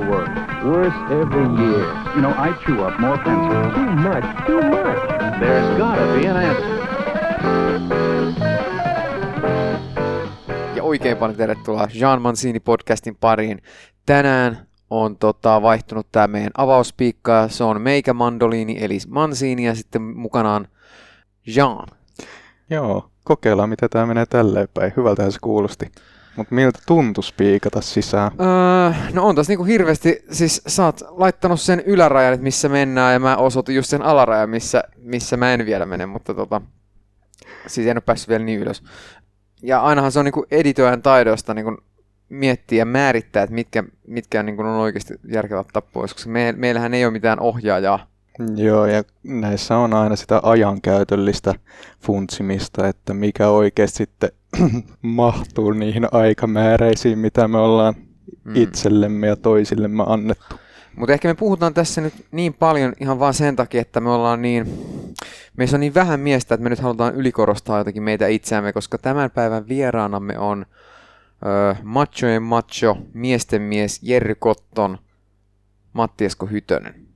worst. Worse every year. You know, I chew up more pencils. Too much, too much. There's gotta be an answer. Ja oikein paljon tervetuloa Jean Mancini podcastin pariin. Tänään on tota, vaihtunut tämä meidän avauspiikka. Se on meikä mandoliini eli Mancini ja sitten mukanaan Jean. Joo, kokeillaan mitä tämä menee tälleen päin. Hyvältähän se kuulosti. Mutta miltä tuntui spiikata sisään? Öö, no on tässä niinku hirveästi, siis sä oot laittanut sen ylärajan, että missä mennään, ja mä osoitin just sen alarajan, missä, missä mä en vielä mene, mutta tota, siis en ole päässyt vielä niin ylös. Ja ainahan se on niinku editoijan taidosta niinku miettiä ja määrittää, että mitkä, mitkä niinku on oikeasti järkevät pois, koska me, meillähän ei ole mitään ohjaajaa. Joo, ja näissä on aina sitä ajankäytöllistä funtsimista, että mikä oikeasti sitten mahtuu niihin aikamääreisiin, mitä me ollaan Mm. itsellemme ja toisillemme annettu. Mutta ehkä me puhutaan tässä nyt niin paljon ihan vaan sen takia, että me ollaan niin, meissä on niin vähän miestä, että me nyt halutaan ylikorostaa jotenkin meitä itseämme, koska tämän päivän vieraanamme on ö, machojen macho, miesten mies Jerry Kotton, Matti Esko Hytönen.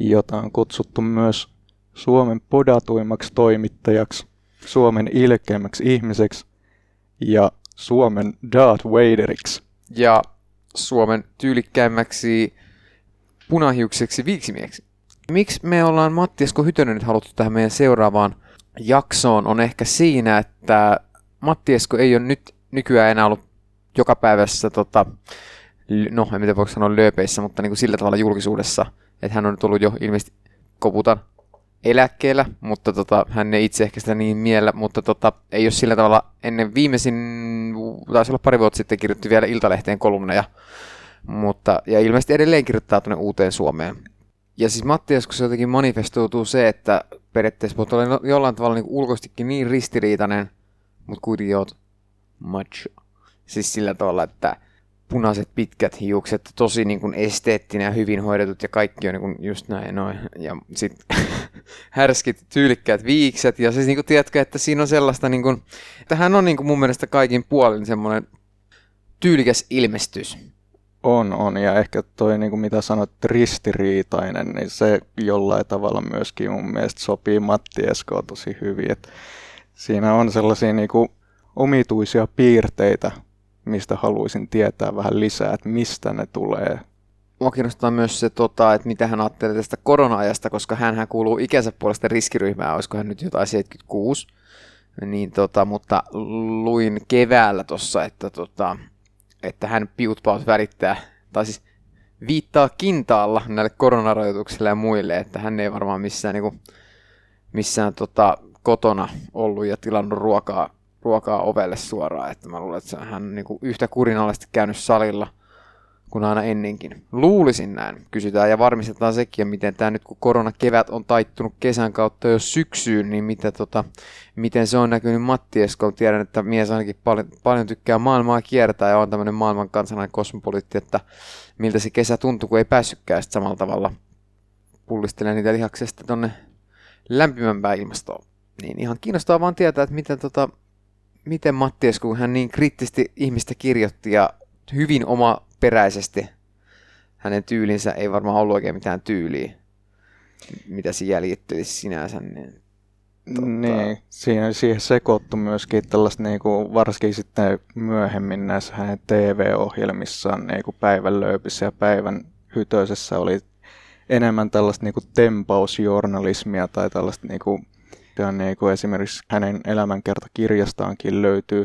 Jota on kutsuttu myös Suomen podatuimmaksi toimittajaksi, Suomen ilkeimmäksi ihmiseksi ja Suomen Darth Vaderiksi. Ja Suomen tyylikkäimmäksi punahiukseksi viiksimieksi. Miksi me ollaan Matti Esko Hytönen nyt haluttu tähän meidän seuraavaan jaksoon on ehkä siinä, että Matti Esko ei ole nyt nykyään enää ollut joka päivässä, tota, no en tiedä voiko sanoa lööpeissä, mutta niin kuin sillä tavalla julkisuudessa, että hän on nyt ollut jo ilmeisesti koputan eläkkeellä, mutta tota, hän ei itse ehkä sitä niin miellä, mutta tota, ei ole sillä tavalla ennen viimeisin, taisi olla pari vuotta sitten, kirjoitti vielä Iltalehteen kolumneja, mutta, ja ilmeisesti edelleen kirjoittaa tuonne uuteen Suomeen. Ja siis Matti joskus jotenkin manifestoituu se, että periaatteessa olla no- jollain tavalla niin ulkoistikin niin ristiriitainen, mutta kuitenkin oot macho. Siis sillä tavalla, että punaiset pitkät hiukset, tosi niin kuin esteettinen ja hyvin hoidetut ja kaikki on niin kuin just näin noin. Ja sitten härskit tyylikkäät viikset ja siis niin kuin tiedätkö, että siinä on sellaista niin kuin, että hän on niin kuin mun mielestä kaikin puolin semmoinen tyylikäs ilmestys. On, on, ja ehkä toi, niin kuin mitä sanoit, ristiriitainen, niin se jollain tavalla myöskin mun mielestä sopii Matti Eskoon tosi hyvin. Et siinä on sellaisia niin kuin omituisia piirteitä, mistä haluaisin tietää vähän lisää, että mistä ne tulee. Mua kiinnostaa myös se, tota, että mitä hän ajattelee tästä korona-ajasta, koska hän kuuluu ikänsä puolesta riskiryhmään, olisiko hän nyt jotain 76. Niin, tota, mutta luin keväällä tuossa, että, tota, että hän piutpaut välittää, tai siis viittaa kintaalla näille koronarajoituksille ja muille, että hän ei varmaan missään, niin kuin, missään tota, kotona ollut ja tilannut ruokaa, ruokaa ovelle suoraan. Että mä luulen, että hän on niin kuin, yhtä kurinalaisesti käynyt salilla – kuin aina ennenkin. Luulisin näin. Kysytään ja varmistetaan sekin, miten tämä nyt kun koronakevät on taittunut kesän kautta jo syksyyn, niin mitä, tota, miten se on näkynyt Matti Eskoon. Tiedän, että mies ainakin paljon, paljon tykkää maailmaa kiertää ja on tämmöinen maailman kansalainen kosmopoliitti, että miltä se kesä tuntui, kun ei päässytkään samalla tavalla pullistelemaan niitä lihaksesta tonne lämpimämpään ilmastoon. Niin ihan kiinnostaa vaan tietää, että miten, tota, miten Matti Esko, kun hän niin kriittisesti ihmistä kirjoitti ja hyvin oma peräisesti. Hänen tyylinsä ei varmaan ollut oikein mitään tyyliä, mitä se jäljittelisi sinänsä. Niin, Tota... Niin, siihen, siihen sekoittu myöskin tällaista, niin kuin, varsinkin sitten myöhemmin näissä hänen TV-ohjelmissaan niin kuin päivän lööpissä ja päivän hytöisessä oli enemmän tällaista niin kuin tempausjournalismia tai tällaista niin kuin, niin kuin esimerkiksi hänen elämänkertakirjastaankin löytyy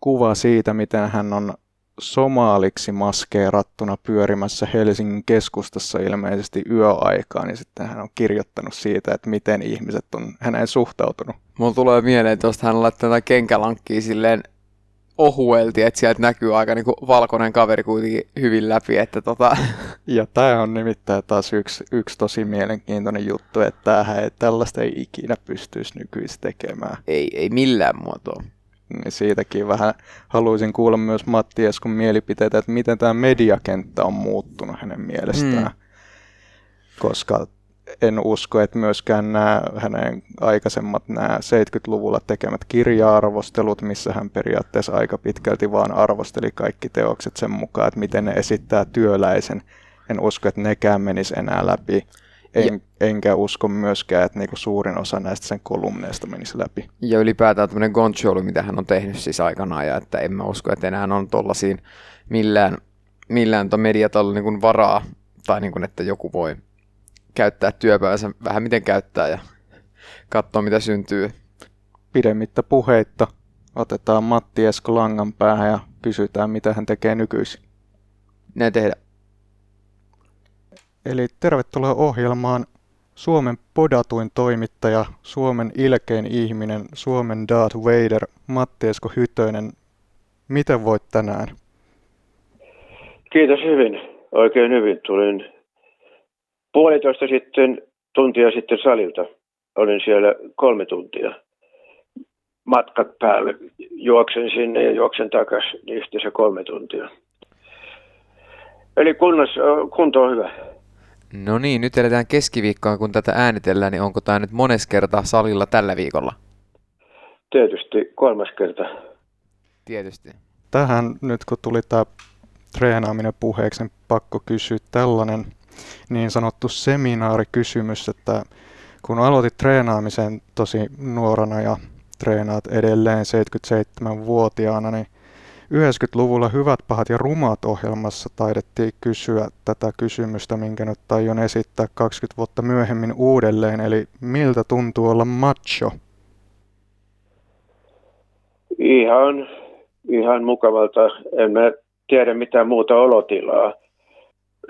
kuva siitä, miten hän on somaaliksi maskeerattuna pyörimässä Helsingin keskustassa ilmeisesti yöaikaan, niin sitten hän on kirjoittanut siitä, että miten ihmiset on häneen suhtautunut. Mulla tulee mieleen, että hän laittaa tätä kenkälankkiä silleen ohuelti, että sieltä näkyy aika niinku valkoinen kaveri kuitenkin hyvin läpi. Että tota... Ja tämä on nimittäin taas yksi, yksi tosi mielenkiintoinen juttu, että tämähän ei, tällaista ei ikinä pystyisi nykyisin tekemään. Ei, ei millään muotoa. Niin siitäkin vähän haluaisin kuulla myös Matti Eskon mielipiteitä, että miten tämä mediakenttä on muuttunut hänen mielestään. Mm. Koska en usko, että myöskään nämä hänen aikaisemmat nämä 70-luvulla tekemät kirja-arvostelut, missä hän periaatteessa aika pitkälti vaan arvosteli kaikki teokset sen mukaan, että miten ne esittää työläisen. En usko, että nekään menisi enää läpi. En, ja, enkä usko myöskään, että niinku suurin osa näistä sen kolumneista menisi läpi. Ja ylipäätään tämmöinen Goncholu, mitä hän on tehnyt siis aikanaan, ja että en mä usko, että enää on tollaisiin millään, millään mediatalla niin varaa, tai niin kuin, että joku voi käyttää työpäivänsä vähän miten käyttää ja katsoa mitä syntyy. Pidemmittä puheitta otetaan Matti Esko langan päähän ja kysytään mitä hän tekee nykyisin. Näin tehdä. Eli tervetuloa ohjelmaan Suomen podatuin toimittaja, Suomen ilkein ihminen, Suomen Darth Vader, Matti Esko Hytönen. Miten voit tänään? Kiitos hyvin. Oikein hyvin. Tulin puolitoista sitten, tuntia sitten salilta. Olin siellä kolme tuntia matkat päälle. Juoksen sinne ja juoksen takaisin, niin se kolme tuntia. Eli kunnos, kunto on hyvä. No niin, nyt eletään keskiviikkoa, kun tätä äänitellään, niin onko tämä nyt mones kerta salilla tällä viikolla? Tietysti kolmas kerta. Tietysti. Tähän nyt kun tuli tämä treenaaminen puheeksi, niin pakko kysyä tällainen niin sanottu seminaarikysymys, että kun aloitit treenaamisen tosi nuorana ja treenaat edelleen 77-vuotiaana, niin 90-luvulla Hyvät, pahat ja rumat ohjelmassa taidettiin kysyä tätä kysymystä, minkä nyt taion esittää 20 vuotta myöhemmin uudelleen, eli miltä tuntuu olla macho? Ihan, ihan mukavalta. En mä tiedä mitään muuta olotilaa.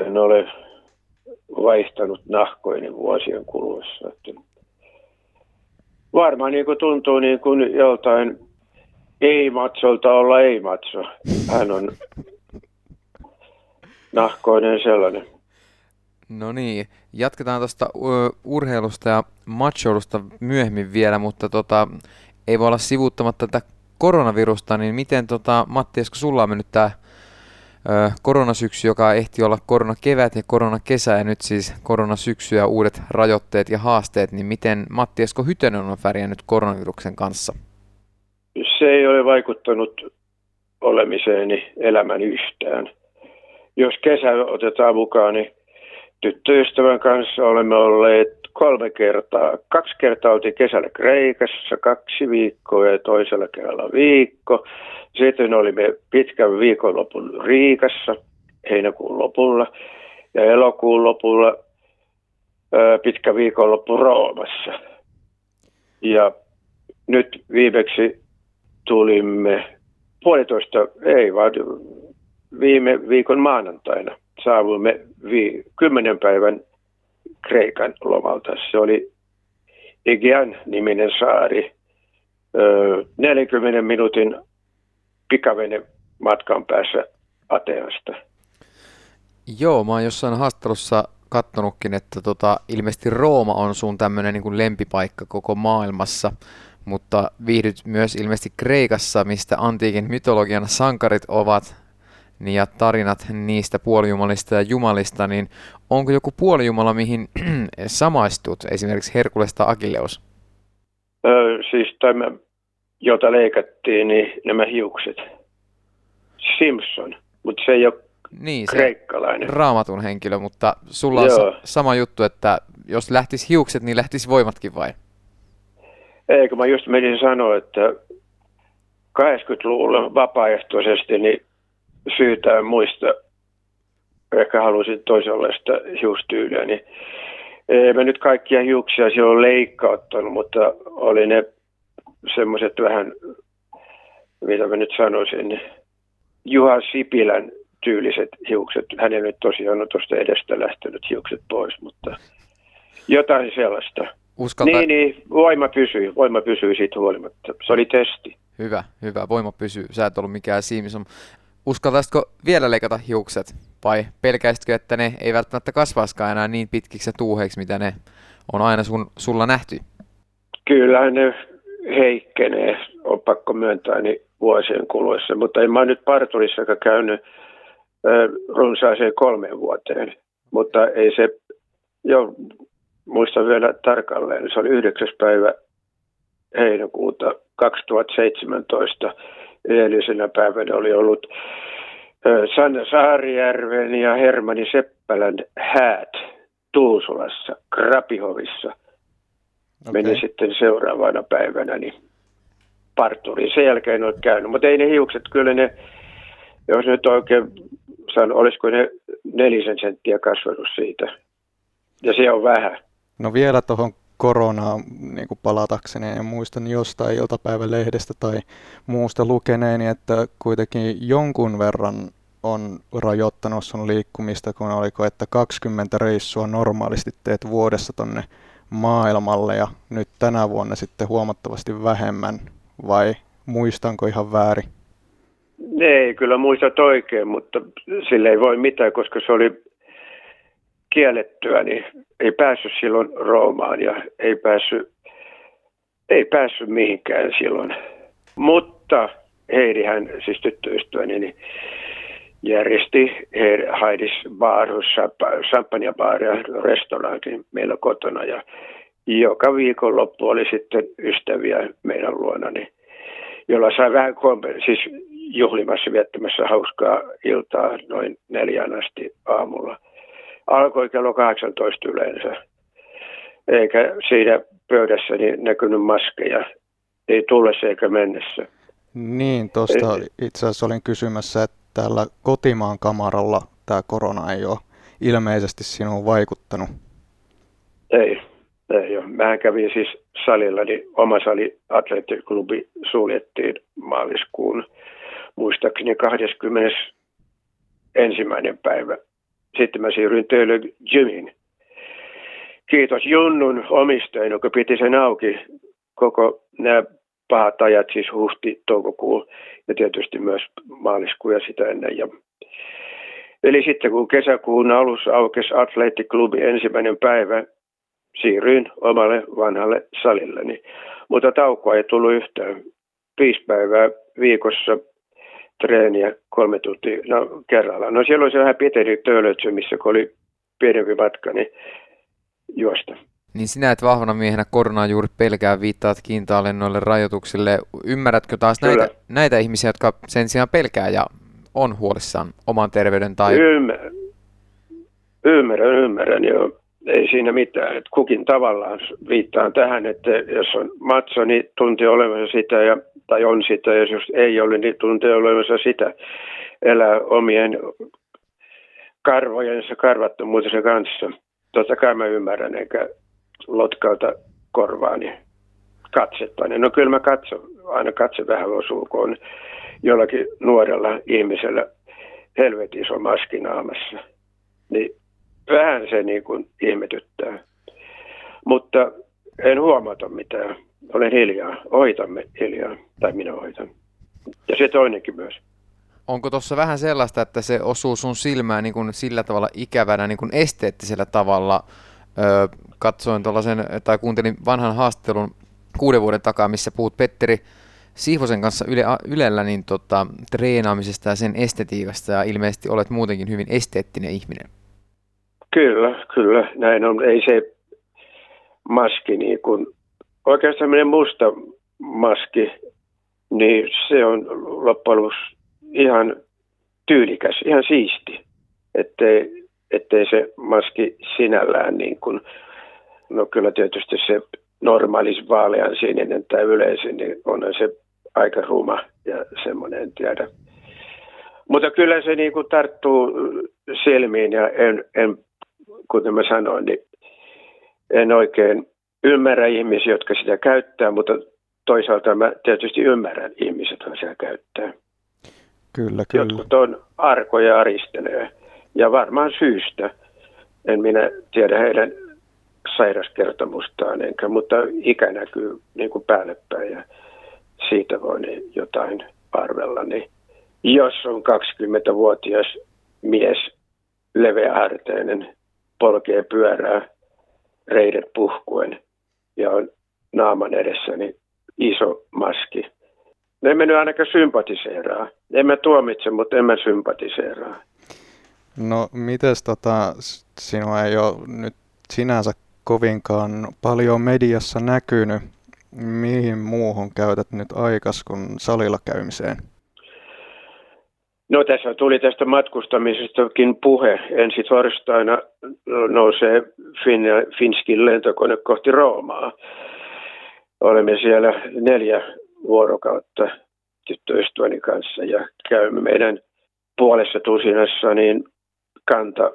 En ole vaihtanut nahkoini vuosien kuluessa. Että varmaan niin kuin tuntuu niin kuin joltain ei-matsolta olla ei-matso. Hän on nahkoinen sellainen. No niin, jatketaan tuosta urheilusta ja machoilusta myöhemmin vielä, mutta tota, ei voi olla sivuuttamatta tätä koronavirusta, niin miten tota, Matti, eikö sulla on mennyt tämä koronasyksy, joka ehti olla koronakevät ja koronakesä ja nyt siis koronasyksy ja uudet rajoitteet ja haasteet, niin miten Matti Esko Hytönen on värjännyt koronaviruksen kanssa? Se ei ole vaikuttanut olemiseeni elämän yhtään. Jos kesä otetaan mukaan, niin tyttöystävän kanssa olemme olleet kolme kertaa. Kaksi kertaa oltiin kesällä Kreikassa, kaksi viikkoa ja toisella kerralla viikko. Sitten olimme pitkän viikonlopun Riikassa heinäkuun lopulla ja elokuun lopulla pitkä viikonloppu Roomassa. Ja nyt viimeksi tulimme puolitoista, ei vaan viime viikon maanantaina saavuimme vi- kymmenen päivän Kreikan lomalta. Se oli Egean niminen saari, 40 minuutin pikavene matkan päässä Ateasta. Joo, mä oon jossain haastattelussa kattonutkin, että tota, ilmeisesti Rooma on sun tämmöinen niin lempipaikka koko maailmassa, mutta viihdyt myös ilmeisesti Kreikassa, mistä antiikin mytologian sankarit ovat, niin ja tarinat niistä puolijumalista ja jumalista, niin onko joku puolijumala, mihin samaistut, esimerkiksi Herkulesta Akilleus? Öö, siis tämä jota leikattiin, niin nämä hiukset. Simpson, mutta se ei ole niin, se kreikkalainen. raamatun henkilö, mutta sulla on Joo. sama juttu, että jos lähtisi hiukset, niin lähtisi voimatkin vai? Eikö mä just menin sanoa, että 80-luvulla vapaaehtoisesti niin syytään muista, ehkä halusin toisenlaista hiustyyliä, niin ei mä nyt kaikkia hiuksia silloin leikkauttanut, mutta oli ne semmoiset vähän, mitä mä nyt sanoisin, Juha Sipilän tyyliset hiukset. Hänellä nyt tosiaan on tuosta edestä lähtenyt hiukset pois, mutta jotain sellaista. Uskalta... Niin, niin, voima pysyi, voima pysyi siitä huolimatta. Se oli testi. Hyvä, hyvä, voima pysyy. Sä et ollut mikään Simpson. Uskaltaisitko vielä leikata hiukset? Vai pelkäisitkö, että ne ei välttämättä kasvaiskaan enää niin pitkiksi ja tuuheiksi, mitä ne on aina sun, sulla nähty? Kyllä ne heikkenee, on pakko myöntää, niin vuosien kuluessa. Mutta en mä nyt parturissakaan käynyt runsaaseen kolmeen vuoteen. Mutta ei se, jo muistan vielä tarkalleen, se oli 9. päivä heinäkuuta 2017. Edellisenä päivänä oli ollut Sanna Saarijärven ja Hermani Seppälän häät Tuusulassa, Krapihovissa. Okay. Meni sitten seuraavana päivänä niin parturiin. Sen jälkeen en ole käynyt, mutta ei ne hiukset, kyllä ne, jos nyt oikein sanon, olisiko ne nelisen senttiä kasvanut siitä. Ja se on vähän. No vielä tuohon koronaan niin kuin palatakseni, ja muistan jostain iltapäivälehdestä tai muusta lukeneeni, että kuitenkin jonkun verran on rajoittanut sun liikkumista, kun oliko, että 20 reissua normaalisti teet vuodessa tonne maailmalle ja nyt tänä vuonna sitten huomattavasti vähemmän, vai muistanko ihan väärin? Ei, kyllä muistat oikein, mutta sille ei voi mitään, koska se oli kiellettyä, niin ei päässyt silloin Roomaan ja ei päässyt, ei päässyt mihinkään silloin. Mutta Heidihän, siis tyttöystäväni, niin järjesti Heidis Bar, champagne ja restaurantin meillä kotona ja joka viikonloppu oli sitten ystäviä meidän luona, niin, jolla sai vähän kompen- siis juhlimassa viettämässä hauskaa iltaa noin neljän asti aamulla. Alkoi kello 18 yleensä, eikä siinä pöydässä niin näkynyt maskeja, ei tullessa eikä mennessä. Niin, tuosta itse asiassa olin kysymässä, että täällä kotimaan kamaralla tämä korona ei ole ilmeisesti sinuun vaikuttanut. Ei, ei ole. Mä kävin siis salilla, niin oma sali atleettiklubi suljettiin maaliskuun muistaakseni 20. ensimmäinen päivä. Sitten mä siirryin töille gymiin. Kiitos Junnun omistajien, joka piti sen auki koko nämä pahat ajat, siis huhti, toukokuu ja tietysti myös maaliskuu ja sitä ennen. Ja Eli sitten kun kesäkuun alussa aukesi atleettiklubi ensimmäinen päivä, siirryin omalle vanhalle salilleni. Mutta taukoa ei tullut yhtään. Viisi päivää viikossa treeniä kolme tuntia no, kerrallaan. No siellä oli se vähän pitempi töölötsy, missä kun oli pienempi matka, niin juosta. Niin sinä et vahvana miehenä koronaa juuri pelkää, viittaat kiintaalennoille rajoituksille. Ymmärrätkö taas näitä, näitä ihmisiä, jotka sen sijaan pelkää ja on huolissaan oman terveyden tai... Ymmärrän, ymmärrän, ymmärrän joo. Ei siinä mitään. että kukin tavallaan viittaan tähän, että jos on matso, niin tuntee olevansa sitä, ja, tai on sitä, ja jos ei ole, niin tuntee olevansa sitä. Elää omien karvojensa karvattomuutensa kanssa. Totta kai mä ymmärrän, eikä lotkauta korvaani katsetta. No kyllä mä katson, aina katse vähän osuu, kun on jollakin nuorella ihmisellä helvetin iso maski naamassa. Niin vähän se niin kuin ihmetyttää. Mutta en huomata mitään. Olen hiljaa. Ohitamme hiljaa. Tai minä ohitan. Ja se toinenkin myös. Onko tuossa vähän sellaista, että se osuu sun silmään niin kuin sillä tavalla ikävänä niin kuin esteettisellä tavalla? Katsoin tuollaisen, tai kuuntelin vanhan haastattelun kuuden vuoden takaa, missä puhut Petteri Sihvosen kanssa yle, Ylellä niin tota, treenaamisesta ja sen estetiikasta ja ilmeisesti olet muutenkin hyvin esteettinen ihminen. Kyllä, kyllä. Näin on. Ei se maski niin kuin, oikeastaan musta maski, niin se on loppujen ihan tyylikäs, ihan siisti. Ettei, ettei se maski sinällään niin kuin, no kyllä tietysti se normaalis vaalean sininen tai yleisin, niin on se aika ruma ja semmoinen, en tiedä. Mutta kyllä se niin kuin tarttuu silmiin ja en, en, kuten mä sanoin, niin en oikein ymmärrä ihmisiä, jotka sitä käyttää, mutta toisaalta mä tietysti ymmärrän ihmiset, jotka sitä käyttää. Kyllä, kyllä. Jotkut on arkoja aristelee ja varmaan syystä. En minä tiedä heidän sairaskertomustaan, enkä, mutta ikä näkyy niin kuin päälle päin ja siitä voi niin jotain arvella. Niin jos on 20-vuotias mies, leveäharteinen, polkee pyörää, reidet puhkuen ja on naaman edessä niin iso maski. Ne emme nyt ainakaan sympatiseeraa. Emme tuomitse, mutta emme sympatiseeraa. No mites tota, sinua ei ole nyt sinänsä kovinkaan paljon mediassa näkynyt. Mihin muuhun käytät nyt aikas kuin salilla käymiseen? No tässä tuli tästä matkustamisestakin puhe. Ensi torstaina nousee fin, Finskin lentokone kohti Roomaa. Olemme siellä neljä vuorokautta tyttöystäväni kanssa ja käymme meidän puolessa tusinassa niin kanta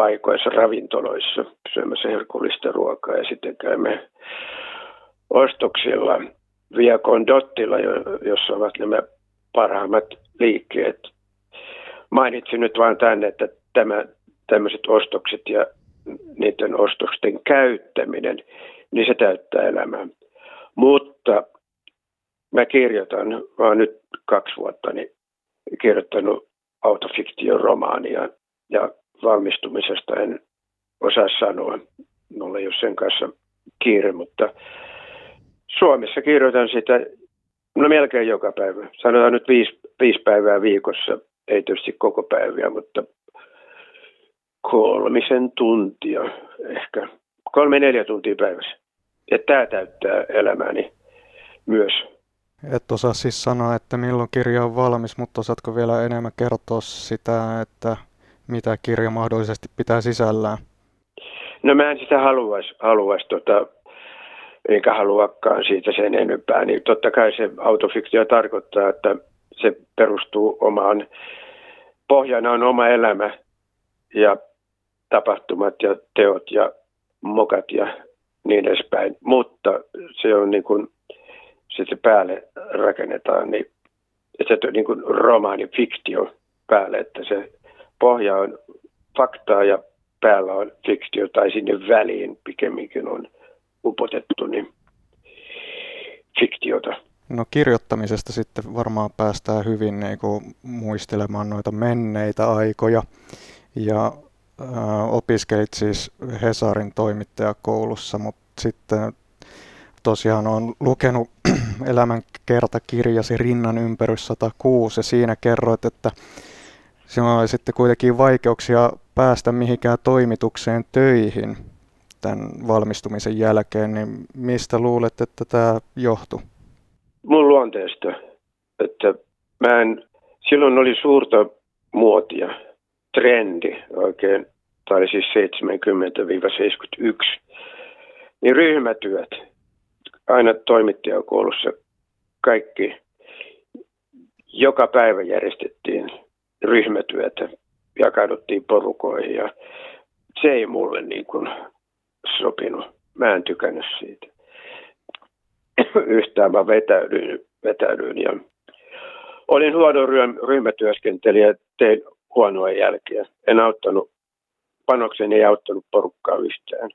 paikoissa, ravintoloissa syömässä herkullista ruokaa ja sitten käymme ostoksilla Via Condottilla, jossa ovat nämä parhaimmat liikkeet. Mainitsin nyt vain tänne, että tämä, tämmöiset ostokset ja niiden ostosten käyttäminen, niin se täyttää elämää. Mutta mä kirjoitan, mä oon nyt kaksi vuotta niin kirjoittanut autofiktion romaania ja valmistumisesta en osaa sanoa. Mulla ei ole sen kanssa kiire, mutta Suomessa kirjoitan sitä no melkein joka päivä. Sanotaan nyt viisi, viisi päivää viikossa, ei tietysti koko päiviä, mutta kolmisen tuntia ehkä. Kolme-neljä tuntia päivässä. Ja tämä täyttää elämääni myös. Et osaa siis sanoa, että milloin kirja on valmis, mutta osaatko vielä enemmän kertoa sitä, että mitä kirja mahdollisesti pitää sisällään? No mä en sitä haluaisi, haluais, tota, eikä haluakaan siitä sen enempää. Niin totta kai se autofiktio tarkoittaa, että se perustuu omaan, pohjana on oma elämä ja tapahtumat ja teot ja mokat ja niin edespäin. Mutta se on niin kuin, sitten päälle rakennetaan, niin se on niin kuin romaani, fiktio päälle, että se pohja on faktaa ja päällä on fiktio tai sinne väliin pikemminkin on upotettu niin fiktiota. No kirjoittamisesta sitten varmaan päästään hyvin niin kuin, muistelemaan noita menneitä aikoja. Ja äh, opiskelit siis Hesarin toimittajakoulussa, mutta sitten tosiaan on lukenut elämänkertakirjasi Rinnan ympärys 106 ja siinä kerroit, että sinulla oli sitten kuitenkin vaikeuksia päästä mihinkään toimitukseen töihin tämän valmistumisen jälkeen, niin mistä luulet, että tämä johtuu? Mun luonteesta. Että mä en, silloin oli suurta muotia, trendi oikein, tai siis 70-71, niin ryhmätyöt, aina toimittajakoulussa kaikki, joka päivä järjestettiin ryhmätyötä, jakauduttiin porukoihin ja se ei mulle niin kuin sopinut. Mä en tykännyt siitä. Yhtään mä vetäydyin, vetäydyin ja olin huono ryhmätyöskentelijä, tein huonoa jälkeä. En auttanut, panokseni ei auttanut porukkaa yhtään.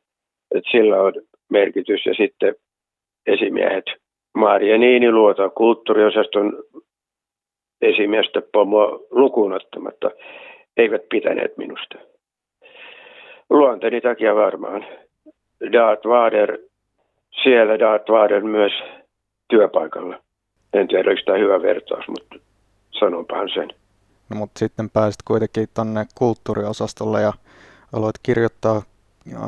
Et sillä on merkitys ja sitten esimiehet Maria Niiniluota kulttuuriosaston esimiestä pomoa lukuun ottamatta eivät pitäneet minusta. Luonteni takia varmaan. Darth Vader, siellä Darth Vader myös työpaikalla. En tiedä, oliko tämä hyvä vertaus, mutta sanonpahan sen. No, mutta sitten pääsit kuitenkin tuonne kulttuuriosastolle ja aloit kirjoittaa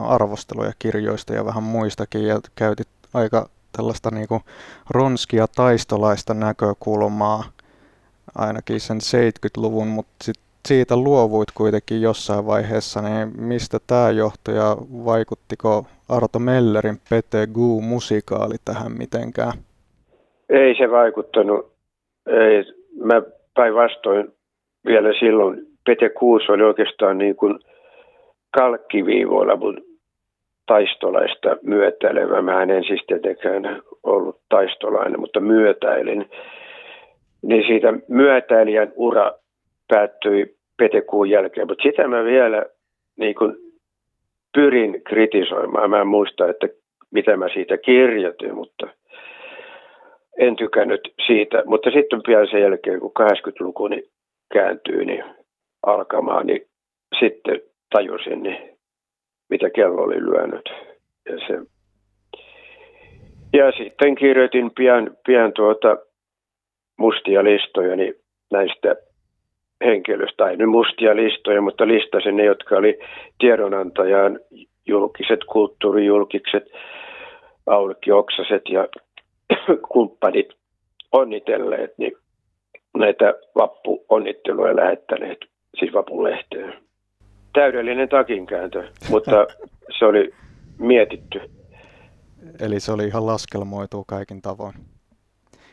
arvosteluja kirjoista ja vähän muistakin ja käytit aika tällaista niinku ronskia taistolaista näkökulmaa ainakin sen 70-luvun, mutta sit siitä luovuit kuitenkin jossain vaiheessa, niin mistä tämä johtui ja vaikuttiko Arto Mellerin Pete Gu musikaali tähän mitenkään? Ei se vaikuttanut. Ei. Mä päinvastoin vielä silloin Pete Kuus oli oikeastaan niin kuin kalkkiviivoilla mun taistolaista myötäilevä. Mä en siis tietenkään ollut taistolainen, mutta myötäilin. Niin siitä myötäilijän ura päättyi petekuun jälkeen, mutta sitä mä vielä niin kuin pyrin kritisoimaan. Mä en muista, että mitä mä siitä kirjoitin, mutta en tykännyt siitä. Mutta sitten pian sen jälkeen, kun 80-luku niin kääntyy niin alkamaan, niin sitten tajusin, niin mitä kello oli lyönyt. Ja, se... ja sitten kirjoitin pian, pian tuota mustia listoja niin näistä henkilöistä, tai nyt mustia listoja, mutta listasin ne, jotka oli tiedonantajan julkiset kulttuurijulkikset, Aulikki Oksaset ja kumppanit onnitelleet, niin näitä vappu-onnitteluja lähettäneet, siis vapun lehteen. Täydellinen takinkääntö, mutta se oli mietitty. Eli se oli ihan laskelmoitu kaikin tavoin.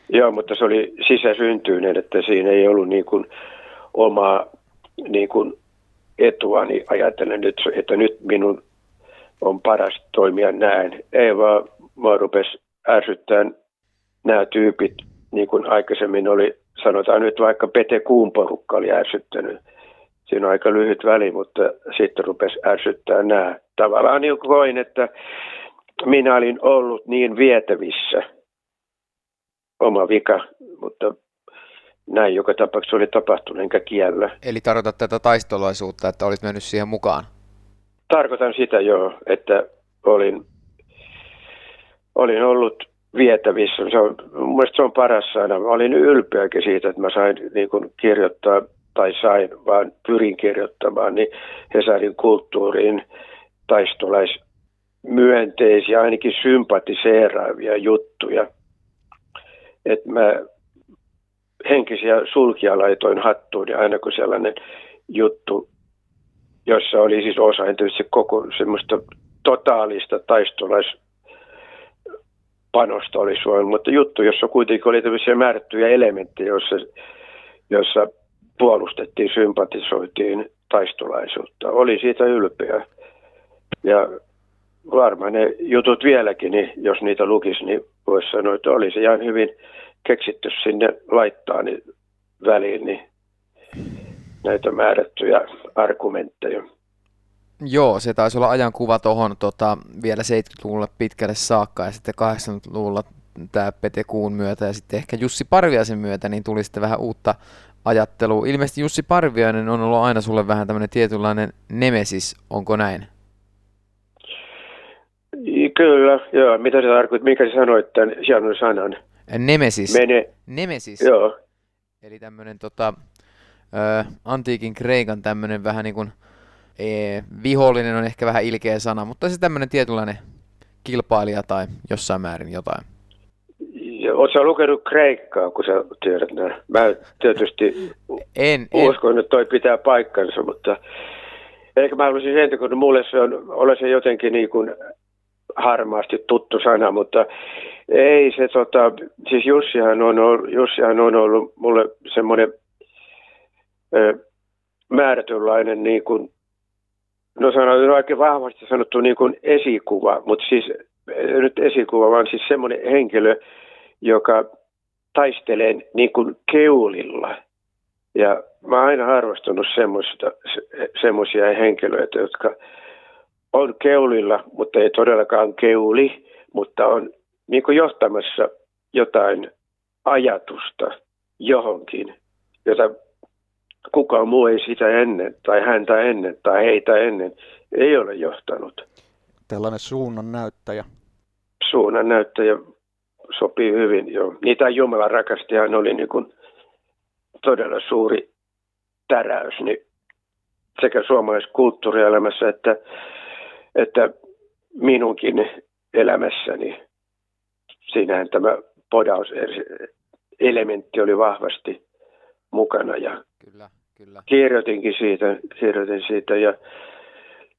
Joo, mutta se oli sisäsyntyinen, että siinä ei ollut niin kuin omaa niin kuin etua, niin ajattelen nyt, että nyt minun on paras toimia näin. Ei vaan mua rupesi ärsyttää nämä tyypit, niin kuin aikaisemmin oli, sanotaan nyt vaikka Pete Kuun porukka oli ärsyttänyt. Siinä on aika lyhyt väli, mutta sitten rupesi ärsyttää nämä. Tavallaan niin koin, että minä olin ollut niin vietävissä. Oma vika, mutta näin joka tapauksessa oli tapahtunut, enkä kiellä. Eli tarkoitat tätä taistolaisuutta, että olit mennyt siihen mukaan? Tarkoitan sitä jo, että olin, olin ollut vietävissä. Se on, mun mielestä se on paras sana. Mä olin ylpeäkin siitä, että mä sain niin kuin kirjoittaa, tai sain, vaan pyrin kirjoittamaan, niin Hesarin kulttuuriin taistolaismyönteisiä, ainakin sympatiseeraavia juttuja. Että mä henkisiä sulkia laitoin hattuun ja aina kun sellainen juttu, jossa oli siis osa se koko semmoista totaalista taistolaispanosta oli suojellut, mutta juttu, jossa kuitenkin oli tämmöisiä määrättyjä elementtejä, jossa, jossa puolustettiin, sympatisoitiin taistolaisuutta. Oli siitä ylpeä. Ja varmaan ne jutut vieläkin, niin jos niitä lukisi, niin voisi sanoa, että oli se ihan hyvin keksitty sinne laittaa niin väliin niin näitä määrättyjä argumentteja. Joo, se taisi olla ajankuva tuohon tota, vielä 70-luvulla pitkälle saakka ja sitten 80-luvulla tämä Pete Kuun myötä ja sitten ehkä Jussi Parviaisen myötä niin tuli sitten vähän uutta ajattelua. Ilmeisesti Jussi Parviainen on ollut aina sulle vähän tämmöinen tietynlainen nemesis, onko näin? Kyllä, joo. Mitä se tarkoittaa? Mikä sä sanoit tämän hienon sanan? Nemesis. Mene. Nemesis. Joo. Eli tämmöinen tota, ö, antiikin Kreikan tämmöinen vähän niin kuin, e, vihollinen on ehkä vähän ilkeä sana, mutta se tämmöinen tietynlainen kilpailija tai jossain määrin jotain. Oletko lukenut Kreikkaa, kun sä tiedät näin? Mä tietysti en, uskon, en. että toi pitää paikkansa, mutta eikä mä haluaisin sen, kun mulle se on, ole se jotenkin niin kuin harmaasti tuttu sana, mutta ei se tota, siis Jussihan on ollut, Jussihan on ollut mulle semmoinen määrätynlainen niin kuin, no sanotaan aika vahvasti sanottu niin kuin esikuva, mutta siis nyt esikuva, vaan siis semmoinen henkilö, joka taistelee niin kuin keulilla. Ja mä oon aina arvostunut semmoisia henkilöitä, jotka on keulilla, mutta ei todellakaan keuli, mutta on niin kuin johtamassa jotain ajatusta johonkin, jota kukaan muu ei sitä ennen, tai häntä ennen, tai heitä ennen, ei ole johtanut. Tällainen suunnan näyttäjä. Suunnan näyttäjä sopii hyvin, joo. Niitä Jumalan rakastajahan oli niin kuin todella suuri täräys niin sekä suomalaisessa kulttuurielämässä että, että minunkin elämässäni siinähän tämä podauselementti oli vahvasti mukana ja kyllä, kyllä. kirjoitinkin siitä, kirjoitin siitä ja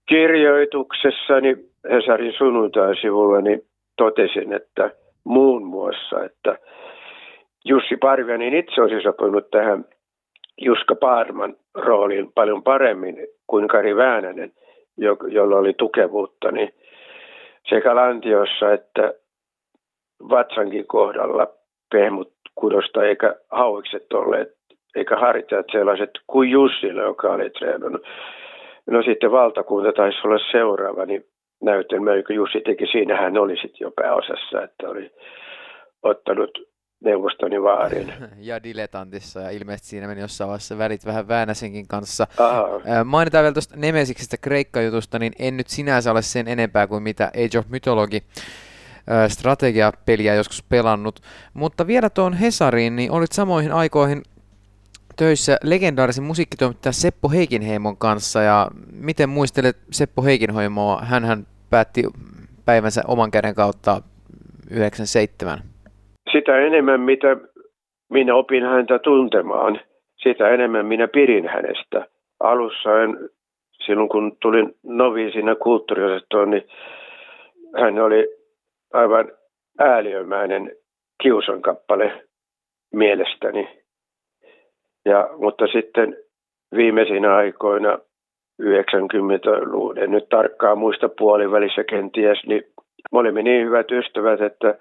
kirjoituksessani Hesarin sunnuntai-sivulla niin totesin, että muun muassa, että Jussi Parvianen itse olisi sopinut tähän Juska Paarman rooliin paljon paremmin kuin Kari Väänänen, jolla oli tukevuutta, niin sekä Lantiossa että vatsankin kohdalla pehmut kudosta eikä hauikset olleet, eikä harjoittajat sellaiset kuin Jussille, joka oli treenannut. No sitten valtakunta taisi olla seuraava, niin näytelmä, joka Jussi teki, siinä hän oli sitten jo pääosassa, että oli ottanut neuvostoni vaarin. Ja diletantissa, ja ilmeisesti siinä meni jossain vaiheessa välit vähän Väänäsenkin kanssa. Aha. Mainitaan vielä tuosta Nemesiksestä Kreikka-jutusta, niin en nyt sinänsä ole sen enempää kuin mitä Age of Mythology strategiapeliä joskus pelannut. Mutta vielä tuon Hesariin, niin olit samoihin aikoihin töissä legendaarisen musiikkitoimittaja Seppo Heikinheimon kanssa ja miten muistelet Seppo Heikinheimoa? hän päätti päivänsä oman käden kautta 97. Sitä enemmän, mitä minä opin häntä tuntemaan, sitä enemmän minä pidin hänestä. Alussa en, silloin kun tulin noviisina kulttuuriosastoon, niin hän oli aivan ääliömäinen kiusan kappale mielestäni. Ja, mutta sitten viimeisinä aikoina 90-luvun, en nyt tarkkaan muista puolivälissä kenties, niin me olimme niin hyvät ystävät, että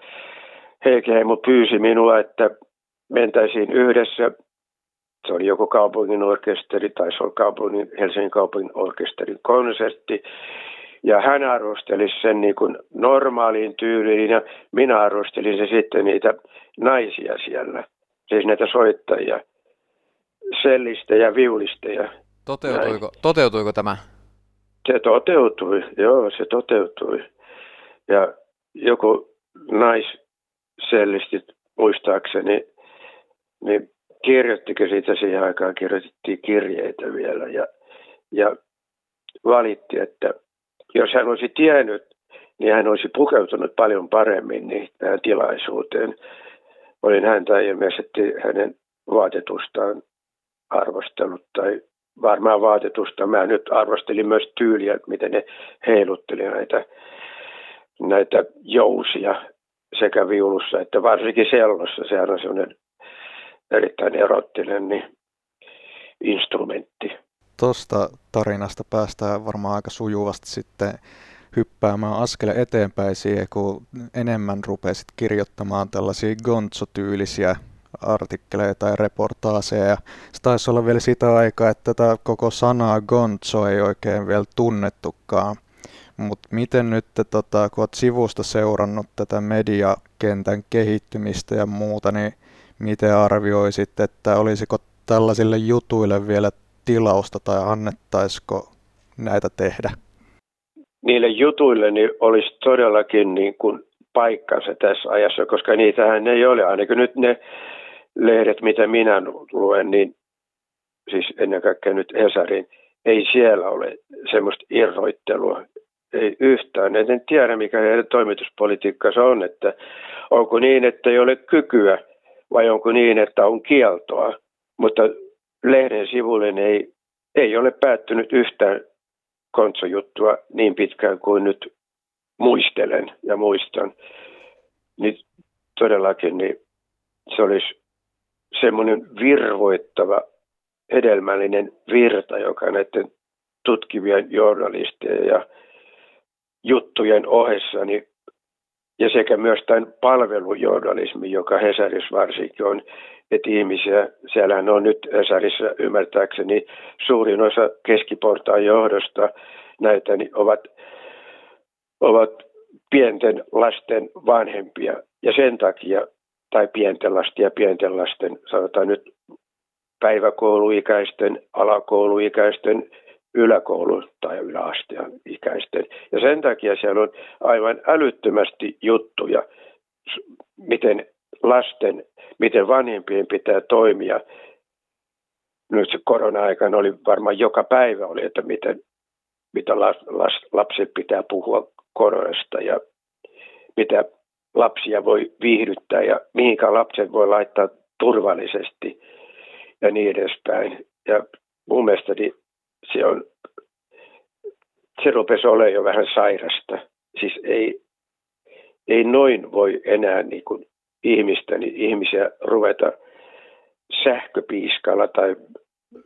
Heikki Heimo pyysi minua, että mentäisiin yhdessä. Se oli joko kaupungin orkesteri tai se oli kaupungin, Helsingin kaupungin orkesterin konsertti. Ja hän arvosteli sen niin kuin normaaliin tyyliin ja minä arvostelin se sitten niitä naisia siellä, siis näitä soittajia, sellistä ja viulisteja. Toteutuiko, toteutuiko tämä? Se toteutui, joo, se toteutui. Ja joku naissellistit muistaakseni, niin kirjoittiko siitä siihen aikaan, kirjoitettiin kirjeitä vielä ja, ja valitti, että jos hän olisi tiennyt, niin hän olisi pukeutunut paljon paremmin niin tähän tilaisuuteen. Olin häntä ilmeisesti hänen vaatetustaan arvostellut tai varmaan vaatetusta. Mä nyt arvostelin myös tyyliä, miten ne heilutteli näitä, näitä jousia sekä viulussa että varsinkin sellossa. Sehän on sellainen erittäin erottinen niin instrumentti. Tuosta tarinasta päästään varmaan aika sujuvasti sitten hyppäämään askel eteenpäin siihen, kun enemmän rupesit kirjoittamaan tällaisia gonzo-tyylisiä artikkeleja tai reportaaseja. se taisi olla vielä sitä aikaa, että tätä koko sanaa gonzo ei oikein vielä tunnettukaan. Mutta miten nyt, tota, kun olet sivusta seurannut tätä mediakentän kehittymistä ja muuta, niin miten arvioisit, että olisiko tällaisille jutuille vielä tilausta tai annettaisiko näitä tehdä? Niille jutuille niin olisi todellakin niin kuin paikkansa tässä ajassa, koska niitähän ei ole. Ainakin nyt ne lehdet, mitä minä luen, niin siis ennen kaikkea nyt Hesarin, ei siellä ole semmoista irroittelua, ei yhtään. En tiedä, mikä heidän toimituspolitiikkansa on, että onko niin, että ei ole kykyä vai onko niin, että on kieltoa. Mutta lehden sivulle ei, ei ole päättynyt yhtään kontsojuttua niin pitkään kuin nyt muistelen ja muistan. Niin todellakin niin se olisi semmoinen virvoittava, hedelmällinen virta, joka näiden tutkivien journalistien ja juttujen ohessa, niin, ja sekä myös tämän palvelujournalismi, joka Hesarissa varsinkin on, että ihmisiä, siellähän on nyt Hesarissa ymmärtääkseni suurin osa keskiportaan johdosta näitä, niin ovat, ovat pienten lasten vanhempia. Ja sen takia tai pienten lasten ja pienten lasten, sanotaan nyt päiväkouluikäisten, alakouluikäisten, yläkoulu- tai yläasteen ikäisten. Ja sen takia siellä on aivan älyttömästi juttuja, miten lasten, miten vanhempien pitää toimia. Nyt se korona-aikana oli varmaan joka päivä oli, että miten, mitä las, las, lapset pitää puhua koronasta ja mitä lapsia voi viihdyttää ja mihinkä lapset voi laittaa turvallisesti ja niin edespäin. Ja mun mielestäni se on, se rupesi olemaan jo vähän sairasta. Siis ei, ei noin voi enää niin kuin ihmistä, niin ihmisiä ruveta sähköpiiskalla tai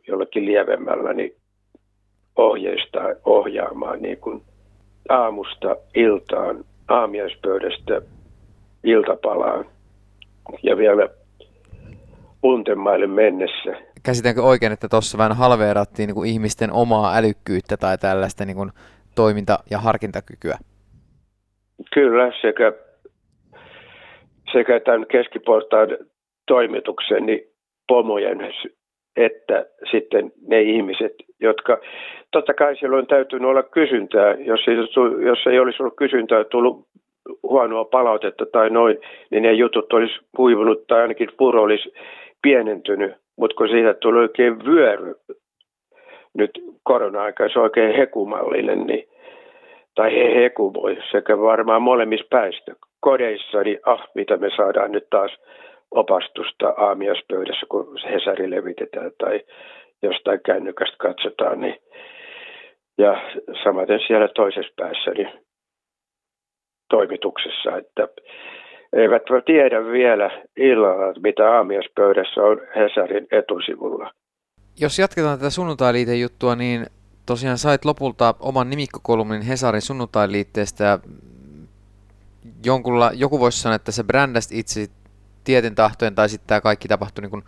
jollakin lievemmällä niin ohjeistaa ohjaamaan niin kuin aamusta iltaan, aamiaispöydästä iltapalaan ja vielä untemaille mennessä. Käsitänkö oikein, että tuossa vähän halveerattiin niin kuin ihmisten omaa älykkyyttä tai tällaista niin kuin toiminta- ja harkintakykyä? Kyllä, sekä, sekä tämän keskiportaan toimituksen niin pomojen että sitten ne ihmiset, jotka, totta kai silloin täytyy olla kysyntää, jos ei, jos ei olisi ollut kysyntää tullut huonoa palautetta tai noin, niin ne jutut olisi kuivunut tai ainakin puro olisi pienentynyt. Mutta kun siitä tuli oikein vyöry, nyt korona-aika se on oikein hekumallinen, niin, tai he heku voi sekä varmaan molemmissa päistä. Kodeissa, niin ah, mitä me saadaan nyt taas opastusta aamiaspöydässä, kun Hesari levitetään tai jostain kännykästä katsotaan, niin ja samaten siellä toisessa päässä niin toimituksessa, että eivät tiedä vielä illalla, mitä aamiaspöydässä on Hesarin etusivulla. Jos jatketaan tätä sunnuntailiiteen juttua, niin tosiaan sait lopulta oman nimikkokolumnin Hesarin sunnuntailiitteestä. Jonkulla, joku voisi sanoa, että se brändäst itse tieten tahtojen tai sitten tämä kaikki tapahtui niin kuin,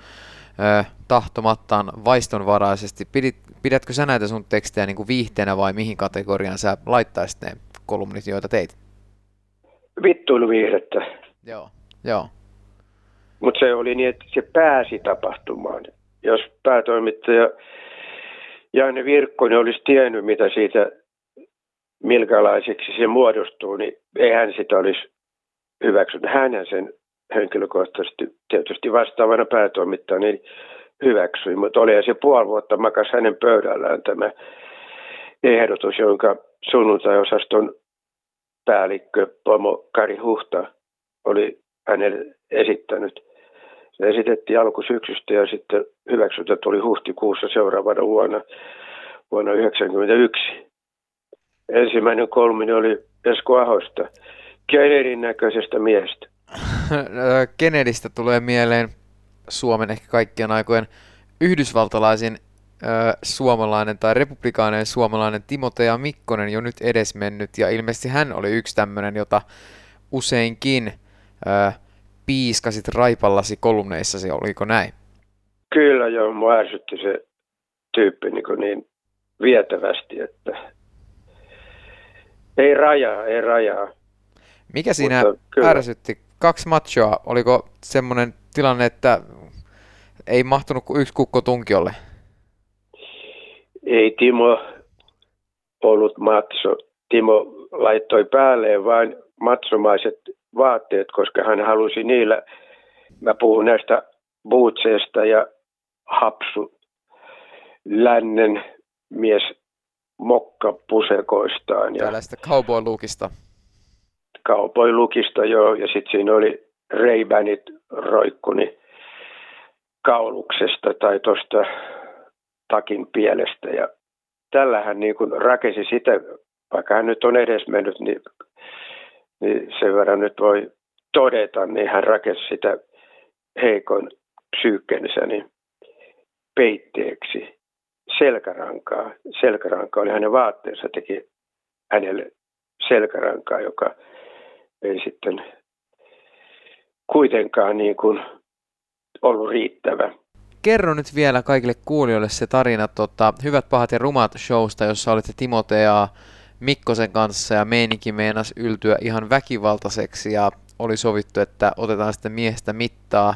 ö, tahtomattaan vaistonvaraisesti. Pidit, pidätkö sä näitä sun tekstejä niin kuin viihteenä vai mihin kategoriaan sä laittaisit ne kolumnit, joita teit? Vittuiluviihdettä. Joo, joo. Mutta se oli niin, että se pääsi tapahtumaan. Jos päätoimittaja Janne Virkkonen olisi tiennyt, mitä siitä milkalaiseksi se muodostuu, niin ei hän sitä olisi hyväksynyt. Hän sen henkilökohtaisesti tietysti vastaavana päätoimittajana niin hyväksyi, mutta oli se puoli vuotta makas hänen pöydällään tämä ehdotus, jonka sunnuntai-osaston päällikkö Pomo Kari Huhta oli hänelle esittänyt. Se esitettiin alkusyksystä ja sitten hyväksyntä tuli huhtikuussa seuraavana vuonna, vuonna 1991. Ensimmäinen kolmini oli Esko Ahosta, Kennedyn näköisestä miestä. Kennedystä tulee mieleen Suomen ehkä kaikkien aikojen yhdysvaltalaisin suomalainen tai republikaaninen suomalainen Timotea Mikkonen jo nyt edesmennyt ja ilmeisesti hän oli yksi tämmöinen, jota useinkin ö, piiskasit raipallasi kolumneissasi, oliko näin? Kyllä joo, mua ärsytti se tyyppi niin, niin vietävästi, että ei rajaa, ei rajaa. Mikä siinä ärsytti? Kaksi machoa, oliko semmoinen tilanne, että ei mahtunut kuin yksi kukko tunkiolle? Ei Timo ollut matso. Timo laittoi päälleen vain matsomaiset vaatteet, koska hän halusi niillä, mä puhun näistä bootseista ja hapsu lännen mies mokkapusekoistaan. Ja Tällaista cowboy-lukista. Cowboy-lukista, joo. Ja sitten siinä oli Ray-Banit roikkuni kauluksesta tai tuosta takin pielestä. Ja tällä hän niin kuin rakensi sitä, vaikka hän nyt on edes mennyt, niin, niin sen verran nyt voi todeta, niin hän rakensi sitä heikon psyykkensä niin peitteeksi selkärankaa. Selkäranka oli hänen vaatteensa, teki hänelle selkärankaa, joka ei sitten kuitenkaan niin kuin ollut riittävä. Kerro nyt vielä kaikille kuulijoille se tarina tota, Hyvät, pahat ja rumat showsta, jossa olitte Timotea Mikkosen kanssa ja meininki meinas yltyä ihan väkivaltaiseksi ja oli sovittu, että otetaan sitten miehestä mittaa